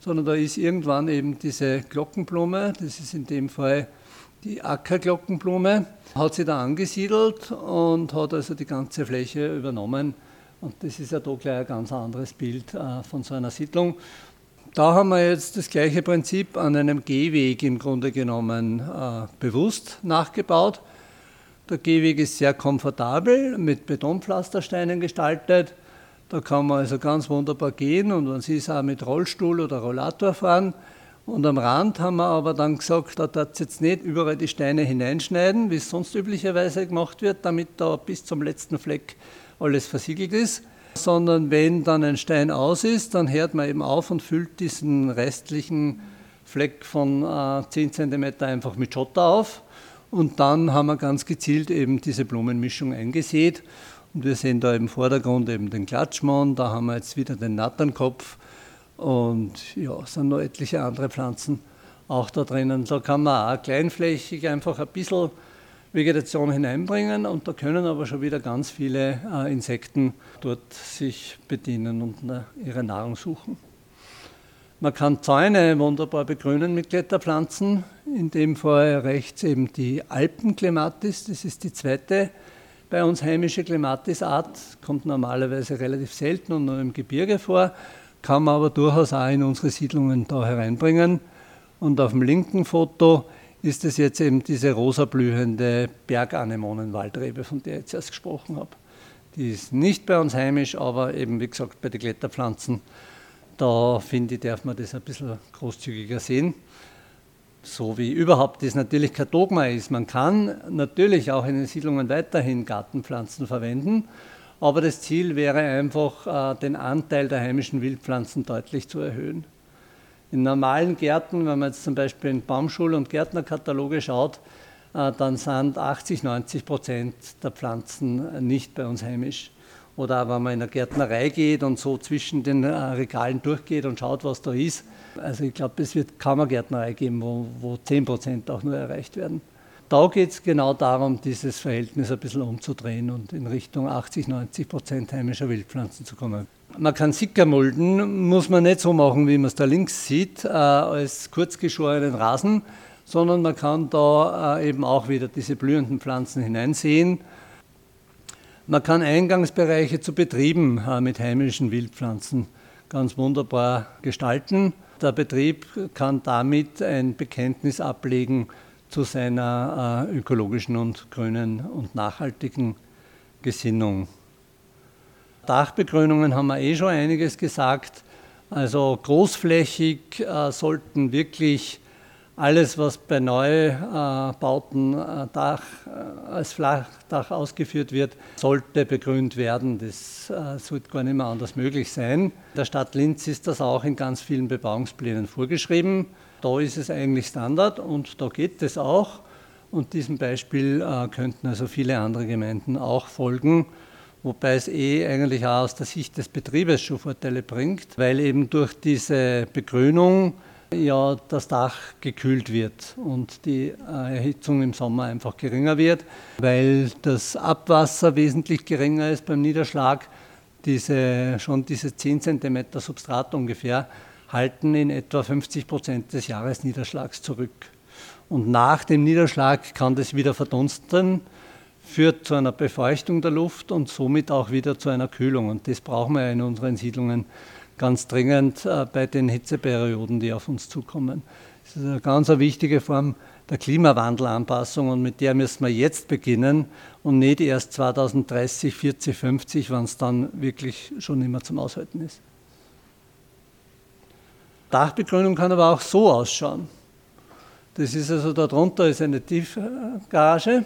sondern da ist irgendwann eben diese Glockenblume, das ist in dem Fall die Ackerglockenblume, hat sie da angesiedelt und hat also die ganze Fläche übernommen. Und das ist ja da gleich ein ganz anderes Bild äh, von so einer Siedlung. Da haben wir jetzt das gleiche Prinzip an einem Gehweg im Grunde genommen äh, bewusst nachgebaut. Der Gehweg ist sehr komfortabel, mit Betonpflastersteinen gestaltet. Da kann man also ganz wunderbar gehen und man sieht auch mit Rollstuhl oder Rollator fahren. Und am Rand haben wir aber dann gesagt, da darf jetzt nicht überall die Steine hineinschneiden, wie es sonst üblicherweise gemacht wird, damit da bis zum letzten Fleck alles versiegelt ist, sondern wenn dann ein Stein aus ist, dann hört man eben auf und füllt diesen restlichen Fleck von äh, 10 cm einfach mit Schotter auf. Und dann haben wir ganz gezielt eben diese Blumenmischung eingesät. Und wir sehen da im Vordergrund eben den Klatschmann, da haben wir jetzt wieder den Natternkopf und ja, es sind noch etliche andere Pflanzen auch da drinnen. Da kann man auch kleinflächig einfach ein bisschen Vegetation hineinbringen und da können aber schon wieder ganz viele äh, Insekten dort sich bedienen und äh, ihre Nahrung suchen. Man kann Zäune wunderbar begrünen mit Kletterpflanzen. In dem Fall rechts eben die Alpenklematis, das ist die zweite bei uns heimische Klematisart, kommt normalerweise relativ selten und nur im Gebirge vor, kann man aber durchaus auch in unsere Siedlungen da hereinbringen. Und auf dem linken Foto ist es jetzt eben diese rosa blühende Berganemonenwaldrebe, von der ich jetzt erst gesprochen habe. Die ist nicht bei uns heimisch, aber eben wie gesagt bei den Kletterpflanzen da finde ich, darf man das ein bisschen großzügiger sehen. So wie überhaupt das natürlich kein Dogma ist. Man kann natürlich auch in den Siedlungen weiterhin Gartenpflanzen verwenden, aber das Ziel wäre einfach, äh, den Anteil der heimischen Wildpflanzen deutlich zu erhöhen. In normalen Gärten, wenn man jetzt zum Beispiel in Baumschul- und Gärtnerkataloge schaut, äh, dann sind 80, 90 Prozent der Pflanzen nicht bei uns heimisch. Oder wenn man in eine Gärtnerei geht und so zwischen den äh, Regalen durchgeht und schaut, was da ist. Also ich glaube, es wird kaum eine Gärtnerei geben, wo, wo 10 Prozent auch nur erreicht werden. Da geht es genau darum, dieses Verhältnis ein bisschen umzudrehen und in Richtung 80, 90 Prozent heimischer Wildpflanzen zu kommen. Man kann Sickermulden, muss man nicht so machen, wie man es da links sieht, äh, als kurzgeschorenen Rasen, sondern man kann da äh, eben auch wieder diese blühenden Pflanzen hineinsehen man kann Eingangsbereiche zu Betrieben äh, mit heimischen Wildpflanzen ganz wunderbar gestalten. Der Betrieb kann damit ein Bekenntnis ablegen zu seiner äh, ökologischen und grünen und nachhaltigen Gesinnung. Dachbegrünungen haben wir eh schon einiges gesagt. Also großflächig äh, sollten wirklich alles, was bei Neubauten äh, Dach, äh, als Flachdach ausgeführt wird, sollte begrünt werden. Das äh, sollte gar nicht mehr anders möglich sein. In der Stadt Linz ist das auch in ganz vielen Bebauungsplänen vorgeschrieben. Da ist es eigentlich Standard und da geht es auch. Und diesem Beispiel könnten also viele andere Gemeinden auch folgen wobei es eh eigentlich auch aus der Sicht des Betriebes schon Vorteile bringt, weil eben durch diese Begrünung ja das Dach gekühlt wird und die äh, Erhitzung im Sommer einfach geringer wird, weil das Abwasser wesentlich geringer ist beim Niederschlag. Diese, schon diese 10 cm Substrat ungefähr halten in etwa 50 Prozent des Jahresniederschlags zurück. Und nach dem Niederschlag kann das wieder verdunsten, führt zu einer Befeuchtung der Luft und somit auch wieder zu einer Kühlung. Und das brauchen wir in unseren Siedlungen ganz dringend äh, bei den Hitzeperioden, die auf uns zukommen. Das ist eine ganz wichtige Form der Klimawandelanpassung und mit der müssen wir jetzt beginnen und nicht erst 2030, 40, 50, wenn es dann wirklich schon mehr zum Aushalten ist. Dachbegrünung kann aber auch so ausschauen. Das ist also darunter ist eine Tiefgarage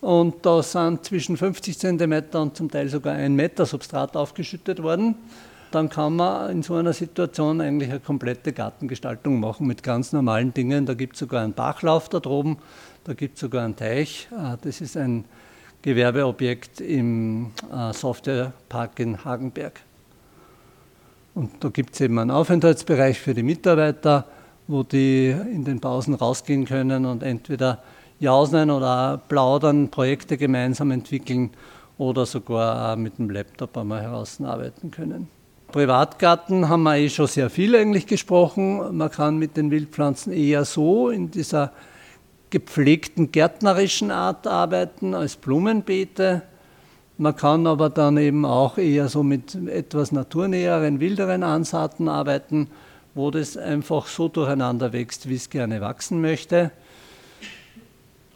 und da sind zwischen 50 cm und zum Teil sogar ein Meter Substrat aufgeschüttet worden. Dann kann man in so einer Situation eigentlich eine komplette Gartengestaltung machen mit ganz normalen Dingen. Da gibt es sogar einen Bachlauf da droben, da gibt es sogar einen Teich. Ah, das ist ein Gewerbeobjekt im äh, Softwarepark in Hagenberg. Und da gibt es eben einen Aufenthaltsbereich für die Mitarbeiter, wo die in den Pausen rausgehen können und entweder jausen oder plaudern, Projekte gemeinsam entwickeln oder sogar mit dem Laptop einmal herausarbeiten können. Privatgarten haben wir eh schon sehr viel eigentlich gesprochen. Man kann mit den Wildpflanzen eher so in dieser gepflegten gärtnerischen Art arbeiten als Blumenbeete. Man kann aber dann eben auch eher so mit etwas naturnäheren, wilderen Ansaaten arbeiten, wo das einfach so durcheinander wächst, wie es gerne wachsen möchte.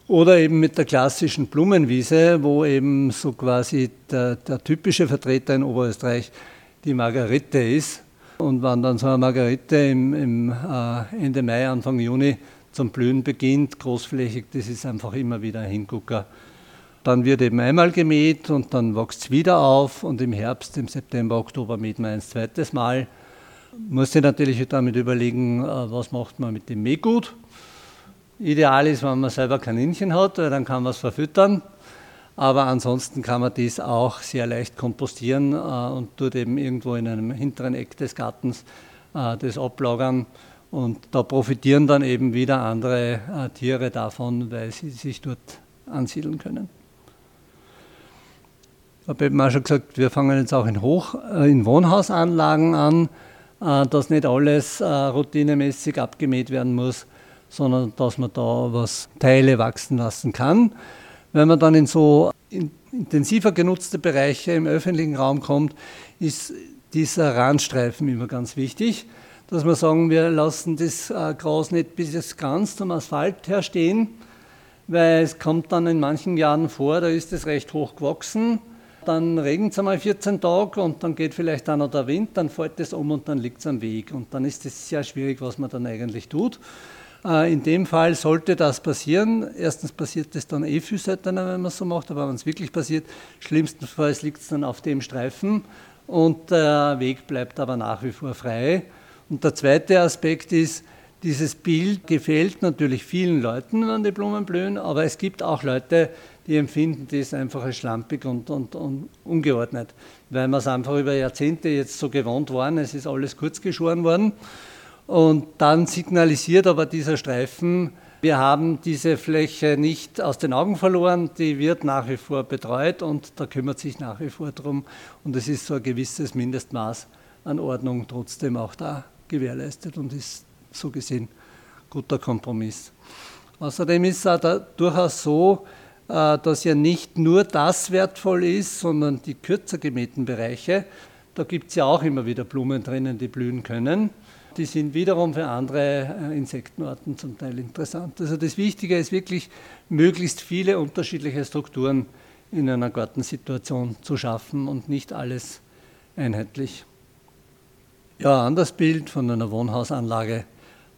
Oder eben mit der klassischen Blumenwiese, wo eben so quasi der, der typische Vertreter in Oberösterreich die Margarite ist. Und wenn dann so eine Margarite im, im äh, Ende Mai, Anfang Juni zum Blühen beginnt, großflächig, das ist einfach immer wieder ein Hingucker. Dann wird eben einmal gemäht und dann wächst es wieder auf und im Herbst, im September, Oktober mäht man ein zweites Mal. Muss sich natürlich damit überlegen, äh, was macht man mit dem Mähgut. Ideal ist, wenn man selber Kaninchen hat, weil dann kann man es verfüttern. Aber ansonsten kann man dies auch sehr leicht kompostieren äh, und dort eben irgendwo in einem hinteren Eck des Gartens äh, das ablagern. Und da profitieren dann eben wieder andere Tiere davon, weil sie sich dort ansiedeln können. Ich habe eben auch schon gesagt, wir fangen jetzt auch in, Hoch-, äh, in Wohnhausanlagen an, äh, dass nicht alles äh, routinemäßig abgemäht werden muss, sondern dass man da was Teile wachsen lassen kann. Wenn man dann in so intensiver genutzte Bereiche im öffentlichen Raum kommt, ist dieser Randstreifen immer ganz wichtig, dass wir sagen, wir lassen das Gras nicht bis ganz zum Asphalt herstehen, weil es kommt dann in manchen Jahren vor, da ist es recht hoch gewachsen dann regnet es einmal 14 Tage und dann geht vielleicht auch noch der Wind, dann fällt es um und dann liegt es am Weg. Und dann ist es sehr schwierig, was man dann eigentlich tut. Äh, in dem Fall sollte das passieren. Erstens passiert es dann eh viel seltener, wenn man es so macht, aber wenn es wirklich passiert, schlimmstenfalls liegt es dann auf dem Streifen und der Weg bleibt aber nach wie vor frei. Und der zweite Aspekt ist, dieses Bild gefällt natürlich vielen Leuten, wenn die Blumen blühen, aber es gibt auch Leute, die empfinden das einfach als schlampig und, und, und ungeordnet, weil wir es einfach über Jahrzehnte jetzt so gewohnt waren, es ist alles kurz geschoren worden. Und dann signalisiert aber dieser Streifen, wir haben diese Fläche nicht aus den Augen verloren, die wird nach wie vor betreut und da kümmert sich nach wie vor drum. Und es ist so ein gewisses Mindestmaß an Ordnung trotzdem auch da gewährleistet und ist so gesehen guter Kompromiss. Außerdem ist es auch da durchaus so, äh, dass ja nicht nur das wertvoll ist, sondern die kürzer gemähten Bereiche. Da gibt es ja auch immer wieder Blumen drinnen, die blühen können. Die sind wiederum für andere äh, Insektenarten zum Teil interessant. Also das Wichtige ist wirklich, möglichst viele unterschiedliche Strukturen in einer Gartensituation zu schaffen und nicht alles einheitlich. Ja, anderes Bild von einer Wohnhausanlage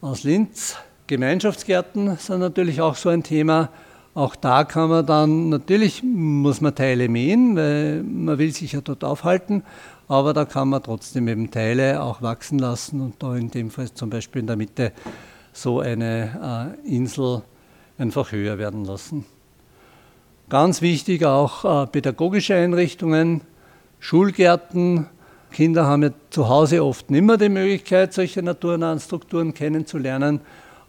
aus Linz. Gemeinschaftsgärten sind natürlich auch so ein Thema. Auch da kann man dann, natürlich muss man Teile mähen, weil man will sich ja dort aufhalten, aber da kann man trotzdem eben Teile auch wachsen lassen und da in dem Fall zum Beispiel in der Mitte so eine äh, Insel einfach höher werden lassen. Ganz wichtig auch äh, pädagogische Einrichtungen, Schulgärten. Kinder haben ja zu Hause oft nicht mehr die Möglichkeit, solche naturnahen Strukturen kennenzulernen.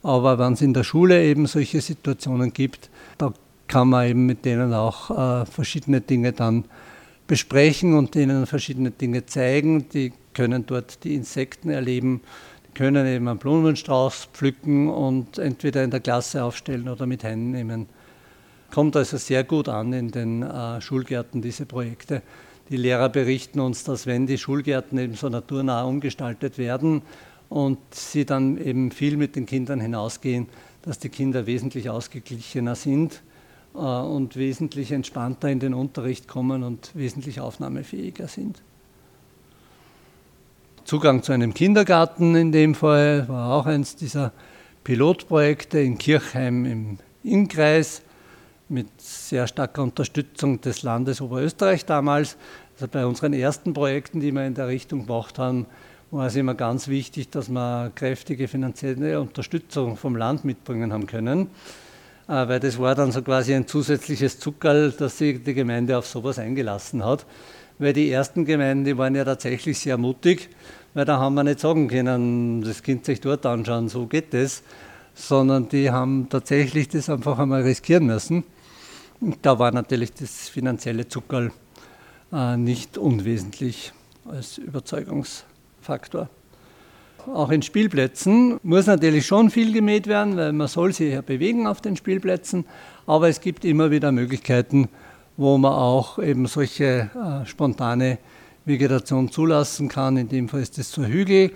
Aber wenn es in der Schule eben solche Situationen gibt, da kann man eben mit denen auch äh, verschiedene Dinge dann besprechen und denen verschiedene Dinge zeigen. Die können dort die Insekten erleben, die können eben einen Blumenstrauß pflücken und entweder in der Klasse aufstellen oder mit Händen nehmen. Kommt also sehr gut an in den äh, Schulgärten, diese Projekte. Die Lehrer berichten uns, dass wenn die Schulgärten eben so naturnah umgestaltet werden und sie dann eben viel mit den Kindern hinausgehen, dass die Kinder wesentlich ausgeglichener sind äh, und wesentlich entspannter in den Unterricht kommen und wesentlich aufnahmefähiger sind. Zugang zu einem Kindergarten in dem Fall war auch eines dieser Pilotprojekte in Kirchheim im Innkreis mit sehr starker Unterstützung des Landes Oberösterreich damals. Also bei unseren ersten Projekten, die wir in der Richtung gemacht haben, war es immer ganz wichtig, dass wir kräftige finanzielle Unterstützung vom Land mitbringen haben können, äh, weil das war dann so quasi ein zusätzliches Zuckerl, dass sich die Gemeinde auf sowas eingelassen hat. Weil die ersten Gemeinden, die waren ja tatsächlich sehr mutig, weil da haben wir nicht sagen können, das Kind sich dort anschauen, so geht das, sondern die haben tatsächlich das einfach einmal riskieren müssen. Da war natürlich das finanzielle Zuckerl äh, nicht unwesentlich als Überzeugungsfaktor. Auch in Spielplätzen muss natürlich schon viel gemäht werden, weil man soll sich ja bewegen auf den Spielplätzen, aber es gibt immer wieder Möglichkeiten, wo man auch eben solche äh, spontane Vegetation zulassen kann. In dem Fall ist es so Hügel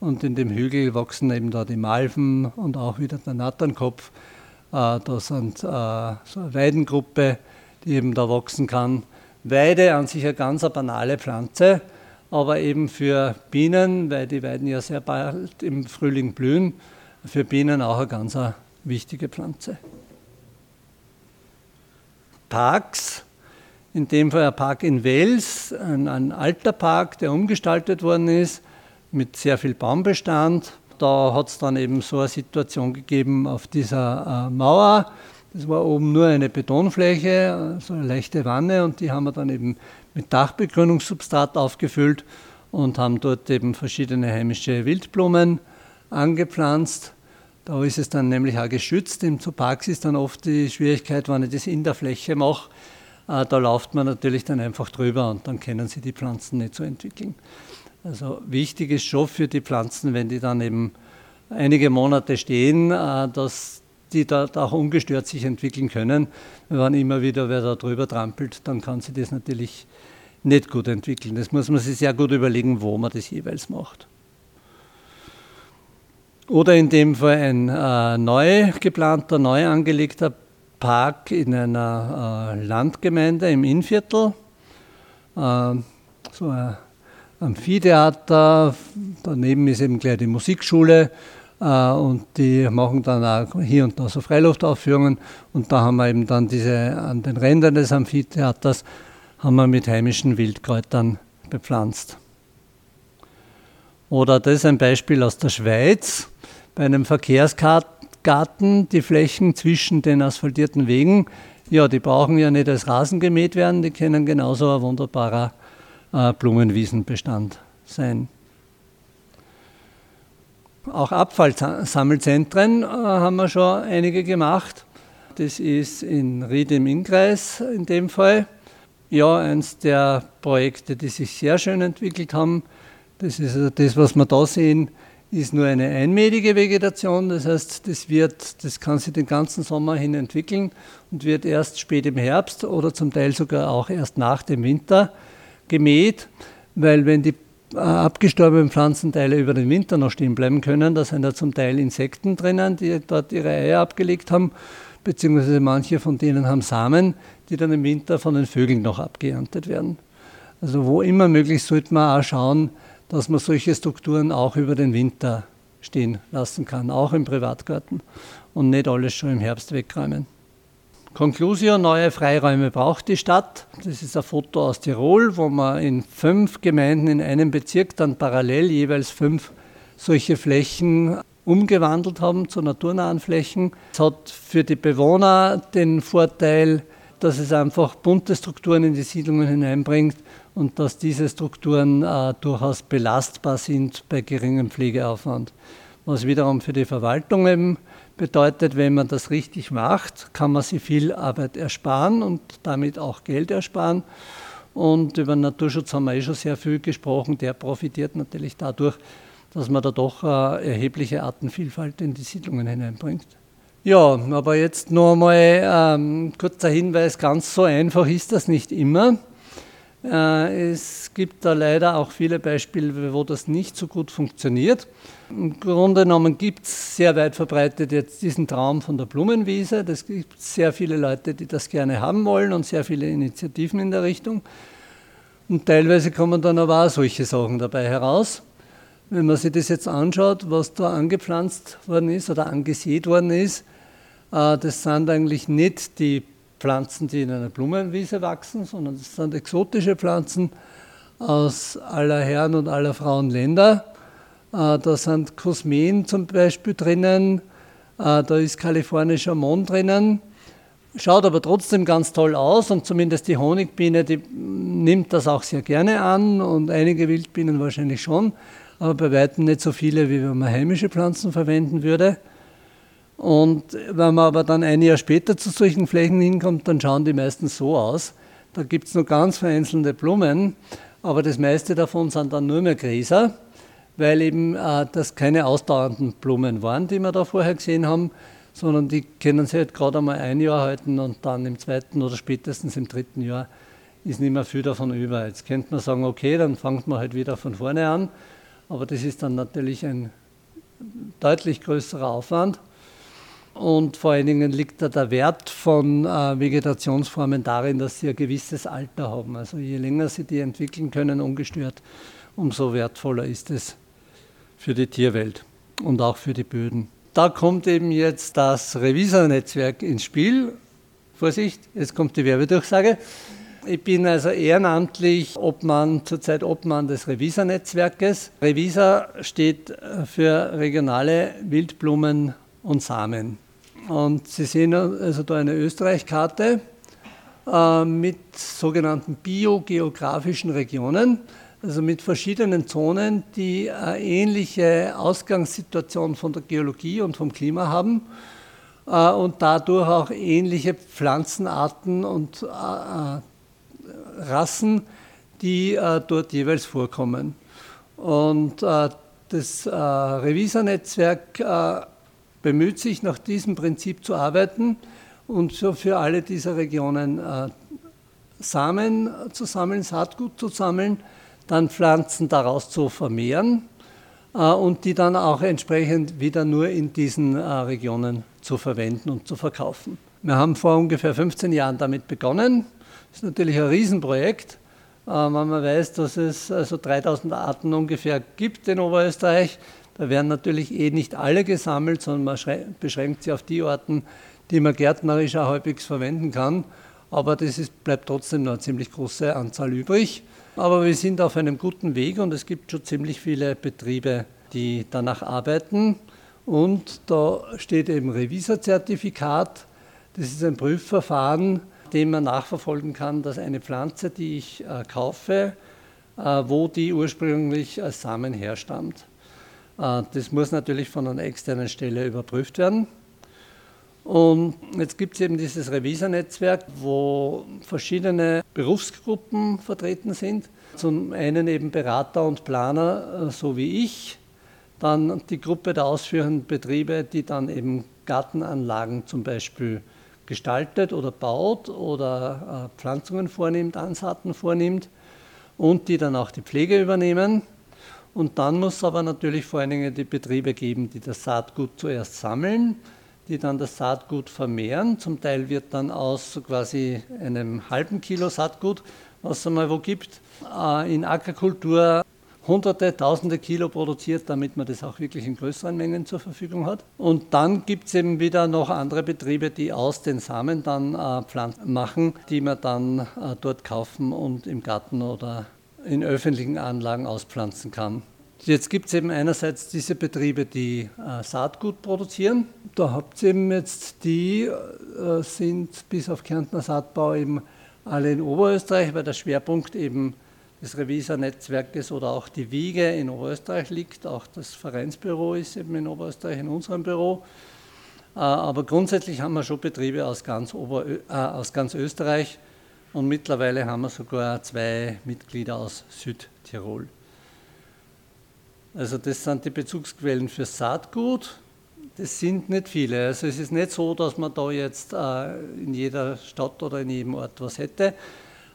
und in dem Hügel wachsen eben da die Malven und auch wieder der Natternkopf. Äh, da sind äh, so eine Weidengruppe, die eben da wachsen kann. Weide an sich eine ganz banale Pflanze, aber eben für Bienen, weil die Weiden ja sehr bald im Frühling blühen, für Bienen auch eine ganz wichtige Pflanze. Parks, in dem Fall ein Park in Wels, ein, ein alter Park, der umgestaltet worden ist, mit sehr viel Baumbestand, da hat es dann eben so eine Situation gegeben auf dieser äh, Mauer. Das war oben nur eine Betonfläche, so eine leichte Wanne und die haben wir dann eben mit Dachbegrünungssubstrat aufgefüllt und haben dort eben verschiedene heimische Wildblumen angepflanzt. Da ist es dann nämlich auch geschützt. Im Zooparks ist dann oft die Schwierigkeit, wenn ich das in der Fläche mache, äh, da läuft man natürlich dann einfach drüber und dann können sie die Pflanzen nicht so entwickeln. Also wichtig ist schon für die Pflanzen, wenn die dann eben einige Monate stehen, äh, dass die da auch ungestört sich entwickeln können. Wenn immer wieder wer da drüber trampelt, dann kann sich das natürlich nicht gut entwickeln. Das muss man sich sehr gut überlegen, wo man das jeweils macht. Oder in dem Fall ein äh, neu geplanter, neu angelegter Park in einer äh, Landgemeinde im Innviertel. Äh, so ein Amphitheater, daneben ist eben gleich die Musikschule äh, und die machen dann auch hier und da so Freiluftaufführungen und da haben wir eben dann diese, an den Rändern des Amphitheaters haben wir mit heimischen Wildkräutern bepflanzt. Oder das ist ein Beispiel aus der Schweiz, bei einem Verkehrsgarten, die Flächen zwischen den asphaltierten Wegen, ja, die brauchen ja nicht als Rasen gemäht werden, die können genauso ein wunderbarer Blumenwiesenbestand sein. Auch Abfallsammelzentren äh, haben wir schon einige gemacht. Das ist in Ried im Innkreis in dem Fall. Ja, eines der Projekte, die sich sehr schön entwickelt haben. Das ist also das, was wir da sehen, ist nur eine einmädige Vegetation. Das heißt, das, wird, das kann sich den ganzen Sommer hin entwickeln und wird erst spät im Herbst oder zum Teil sogar auch erst nach dem Winter gemäht, weil wenn die äh, abgestorbenen Pflanzenteile über den Winter noch stehen bleiben können, da sind da zum Teil Insekten drinnen, die dort ihre Eier abgelegt haben, beziehungsweise manche von denen haben Samen, die dann im Winter von den Vögeln noch abgeerntet werden. Also wo immer möglich sollte man auch schauen, dass man solche Strukturen auch über den Winter stehen lassen kann, auch im Privatgarten und nicht alles schon im Herbst wegräumen. Conclusio, neue Freiräume braucht die Stadt. Das ist ein Foto aus Tirol, wo man in fünf Gemeinden in einem Bezirk dann parallel jeweils fünf solche Flächen umgewandelt haben zu naturnahen Flächen. Es hat für die Bewohner den Vorteil, dass es einfach bunte Strukturen in die Siedlungen hineinbringt und dass diese Strukturen äh, durchaus belastbar sind bei geringem Pflegeaufwand. Was wiederum für die Verwaltung eben bedeutet, wenn man das richtig macht, kann man sich viel Arbeit ersparen und damit auch Geld ersparen. Und über Naturschutz haben wir eh schon sehr viel gesprochen. Der profitiert natürlich dadurch, dass man da doch äh, erhebliche Artenvielfalt in die Siedlungen hineinbringt. Ja, aber jetzt noch einmal ähm, kurzer Hinweis, ganz so einfach ist das nicht immer. Äh, es gibt da leider auch viele Beispiele, wo das nicht so gut funktioniert. Im Grunde genommen gibt es sehr weit verbreitet jetzt diesen Traum von der Blumenwiese. Es gibt sehr viele Leute, die das gerne haben wollen und sehr viele Initiativen in der Richtung. Und teilweise kommen dann aber auch solche Sachen dabei heraus. Wenn man sich das jetzt anschaut, was da angepflanzt worden ist oder angesät worden ist, äh, das sind eigentlich nicht die Pflanzen, die in einer Blumenwiese wachsen, sondern das sind exotische Pflanzen aus aller Herren und aller Frauen Länder. Äh, da sind Kosmen zum Beispiel drinnen, äh, da ist kalifornischer Mond drinnen. Schaut aber trotzdem ganz toll aus und zumindest die Honigbiene, die nimmt das auch sehr gerne an und einige Wildbienen wahrscheinlich schon, aber bei weitem nicht so viele, wie wenn man heimische Pflanzen verwenden würde. Und wenn man aber dann ein Jahr später zu solchen Flächen hinkommt, dann schauen die meistens so aus. Da gibt es nur ganz vereinzelte Blumen, aber das meiste davon sind dann nur mehr Gräser, weil eben äh, das keine ausdauernden Blumen waren, die wir da vorher gesehen haben, sondern die können sich halt gerade einmal ein Jahr halten und dann im zweiten oder spätestens im dritten Jahr ist nicht mehr viel davon über. Jetzt könnte man sagen, okay, dann fängt man halt wieder von vorne an, aber das ist dann natürlich ein deutlich größerer Aufwand. Und vor allen Dingen liegt da der Wert von äh, Vegetationsformen darin, dass sie ein gewisses Alter haben. Also je länger sie die entwickeln können, ungestört, umso wertvoller ist es für die Tierwelt und auch für die Böden. Da kommt eben jetzt das Revisornetzwerk ins Spiel. Vorsicht, jetzt kommt die Werbedurchsage. Ich bin also ehrenamtlich Obmann, zurzeit Obmann des Revisornetzwerkes. Revisor steht für regionale Wildblumen und Samen. Und Sie sehen also da eine Österreich-Karte äh, mit sogenannten biogeografischen Regionen, also mit verschiedenen Zonen, die eine ähnliche Ausgangssituation von der Geologie und vom Klima haben äh, und dadurch auch ähnliche Pflanzenarten und äh, äh Rassen, die äh, dort jeweils vorkommen. Und äh, das Revisornetzwerk bemüht sich, nach diesem Prinzip zu arbeiten und so für alle dieser Regionen äh, Samen zu sammeln, Saatgut zu sammeln, dann Pflanzen daraus zu vermehren äh, und die dann auch entsprechend wieder nur in diesen äh, Regionen zu verwenden und zu verkaufen. Wir haben vor ungefähr 15 Jahren damit begonnen. Das ist natürlich ein Riesenprojekt. Wenn man weiß, dass es also 3000 Arten ungefähr gibt in Oberösterreich, da werden natürlich eh nicht alle gesammelt, sondern man beschränkt sie auf die Orten, die man gärtnerisch auch halbwegs verwenden kann. Aber das ist, bleibt trotzdem noch eine ziemlich große Anzahl übrig. Aber wir sind auf einem guten Weg und es gibt schon ziemlich viele Betriebe, die danach arbeiten. Und da steht eben Revisorzertifikat. Das ist ein Prüfverfahren, dem man nachverfolgen kann, dass eine Pflanze, die ich äh, kaufe, äh, wo die ursprünglich als Samen herstammt. Äh, das muss natürlich von einer externen Stelle überprüft werden. Und jetzt gibt es eben dieses Revisornetzwerk, wo verschiedene Berufsgruppen vertreten sind. Zum einen eben Berater und Planer, äh, so wie ich. Dann die Gruppe der ausführenden Betriebe, die dann eben Gartenanlagen zum Beispiel gestaltet oder baut oder äh, Pflanzungen vornimmt, Ansaaten vornimmt und die dann auch die Pflege übernehmen. Und dann muss es aber natürlich vor allen Dingen die Betriebe geben, die das Saatgut zuerst sammeln, die dann das Saatgut vermehren. Zum Teil wird dann aus quasi einem halben Kilo Saatgut, was es einmal wo gibt, äh, in Ackerkultur hunderte, tausende Kilo produziert, damit man das auch wirklich in größeren Mengen zur Verfügung hat. Und dann gibt es eben wieder noch andere Betriebe, die aus den Samen dann äh, Pflanzen machen, die man dann äh, dort kaufen und im Garten oder in öffentlichen Anlagen auspflanzen kann. Jetzt gibt es eben einerseits diese Betriebe, die äh, Saatgut produzieren. Da habt ihr eben jetzt die, äh, sind bis auf Kärntner Saatbau eben alle in Oberösterreich, weil der Schwerpunkt eben des Revisa-Netzwerkes oder auch die Wiege in Oberösterreich liegt. Auch das Vereinsbüro ist eben in Oberösterreich in unserem Büro. Äh, aber grundsätzlich haben wir schon Betriebe aus ganz, Ober, äh, aus ganz Österreich und mittlerweile haben wir sogar zwei Mitglieder aus Südtirol. Also das sind die Bezugsquellen für Saatgut. Das sind nicht viele. Also es ist nicht so, dass man da jetzt äh, in jeder Stadt oder in jedem Ort was hätte. Äh,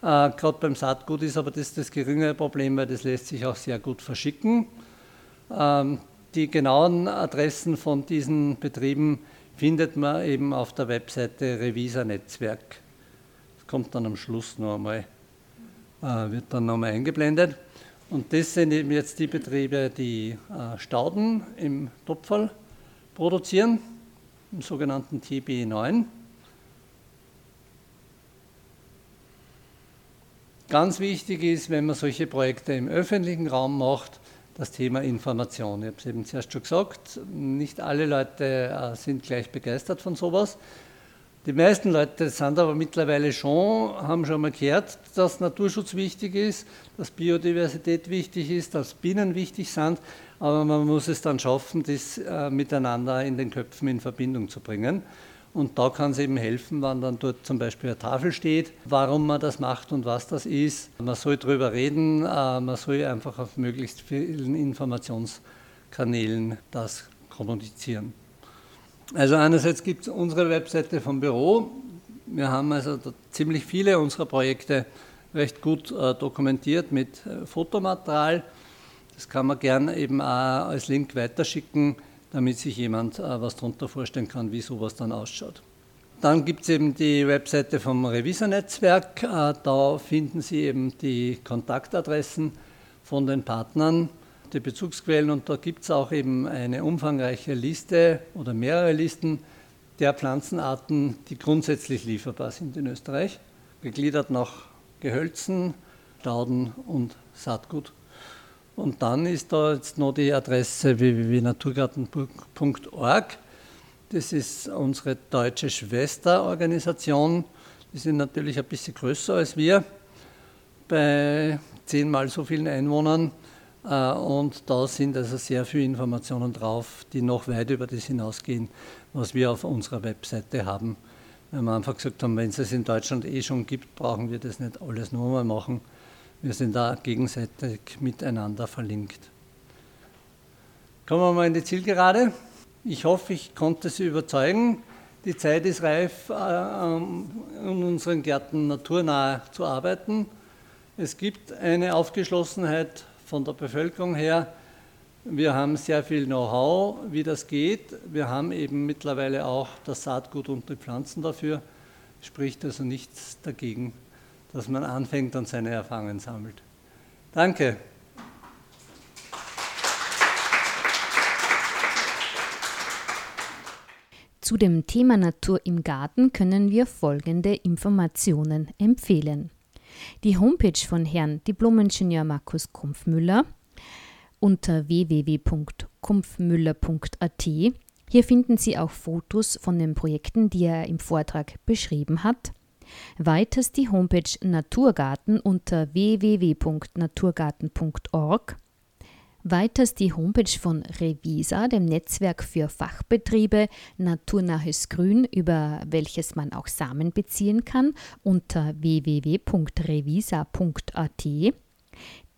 Gerade beim Saatgut ist aber das das geringere Problem, weil das lässt sich auch sehr gut verschicken. Ähm, die genauen Adressen von diesen Betrieben findet man eben auf der Webseite Revisa Netzwerk. Kommt dann am Schluss noch einmal, äh, wird dann noch einmal eingeblendet. Und das sind eben jetzt die Betriebe, die äh, Stauden im Topferl produzieren, im sogenannten TB9. Ganz wichtig ist, wenn man solche Projekte im öffentlichen Raum macht, das Thema Information. Ich habe es eben zuerst schon gesagt, nicht alle Leute äh, sind gleich begeistert von sowas. Die meisten Leute sind aber mittlerweile schon, haben schon mal gehört, dass Naturschutz wichtig ist, dass Biodiversität wichtig ist, dass Bienen wichtig sind, aber man muss es dann schaffen, das äh, miteinander in den Köpfen in Verbindung zu bringen. Und da kann es eben helfen, wenn dann dort zum Beispiel eine Tafel steht, warum man das macht und was das ist. Man soll darüber reden, äh, man soll einfach auf möglichst vielen Informationskanälen das kommunizieren. Also einerseits gibt es unsere Webseite vom Büro. Wir haben also ziemlich viele unserer Projekte recht gut äh, dokumentiert mit äh, Fotomaterial. Das kann man gerne eben auch als Link weiterschicken damit sich jemand äh, was darunter vorstellen kann, wie sowas dann ausschaut. Dann gibt es eben die Webseite vom Revisor-Netzwerk. Äh, da finden Sie eben die Kontaktadressen von den Partnern, die Bezugsquellen und da gibt es auch eben eine umfangreiche Liste oder mehrere Listen der Pflanzenarten, die grundsätzlich lieferbar sind in Österreich, gegliedert nach Gehölzen, Stauden und Saatgut. Und dann ist da jetzt noch die Adresse www.naturgarten.org. Das ist unsere deutsche Schwesterorganisation. Die sind natürlich ein bisschen größer als wir, bei zehnmal so vielen Einwohnern. Äh, und da sind also sehr viele Informationen drauf, die noch weit über das hinausgehen, was wir auf unserer Webseite haben. Weil wir einfach gesagt haben, wenn es es in Deutschland eh schon gibt, brauchen wir das nicht alles nur mal machen. Wir sind da gegenseitig miteinander verlinkt. Kommen wir mal in die Zielgerade. Ich hoffe, ich konnte Sie überzeugen. Die Zeit ist reif, äh, in unseren Gärten naturnah zu arbeiten. Es gibt eine Aufgeschlossenheit von der Bevölkerung her. Wir haben sehr viel Know-how, wie das geht. Wir haben eben mittlerweile auch das Saatgut und die Pflanzen dafür. Spricht also nichts dagegen, dass man anfängt und seine Erfahrungen sammelt. Danke. Zu dem Thema Natur im Garten können wir folgende Informationen empfehlen. Die Homepage von Herrn Diplomingenieur Markus Kumpfmüller unter www.kumpfmüller.at. Hier finden Sie auch Fotos von den Projekten, die er im Vortrag beschrieben hat Weiters die Homepage Naturgarten unter www.naturgarten.org. Weiters die Homepage von Revisa, dem Netzwerk für Fachbetriebe Naturnahes Grün, über welches man auch Samen beziehen kann, unter www.revisa.at.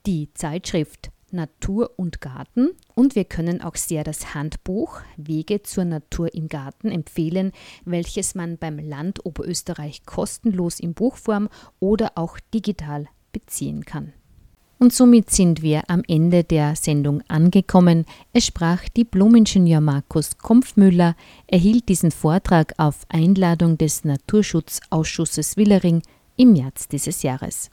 Die Zeitschrift Natur und Garten und wir können auch sehr das Handbuch Wege zur Natur im Garten empfehlen, welches man beim Land Oberösterreich kostenlos in Buchform oder auch digital beziehen kann. Und somit sind wir am Ende der Sendung angekommen. Es sprach Diplomingenieur Markus Kompfmüller, erhielt diesen Vortrag auf Einladung des Naturschutzausschusses Willering im März dieses Jahres.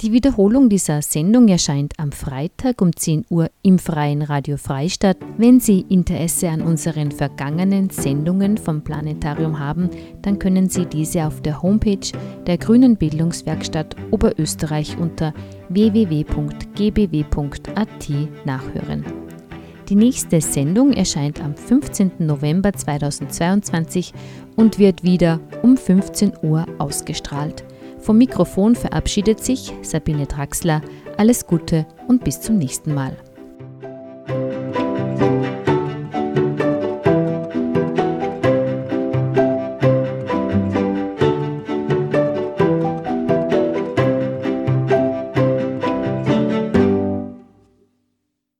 Die Wiederholung dieser Sendung erscheint am Freitag um 10 Uhr im Freien Radio Freistadt. Wenn Sie Interesse an unseren vergangenen Sendungen vom Planetarium haben, dann können Sie diese auf der Homepage der Grünen Bildungswerkstatt Oberösterreich unter www.gbw.at nachhören. Die nächste Sendung erscheint am 15. November 2022 und wird wieder um 15 Uhr ausgestrahlt. Vom Mikrofon verabschiedet sich Sabine Draxler. Alles Gute und bis zum nächsten Mal.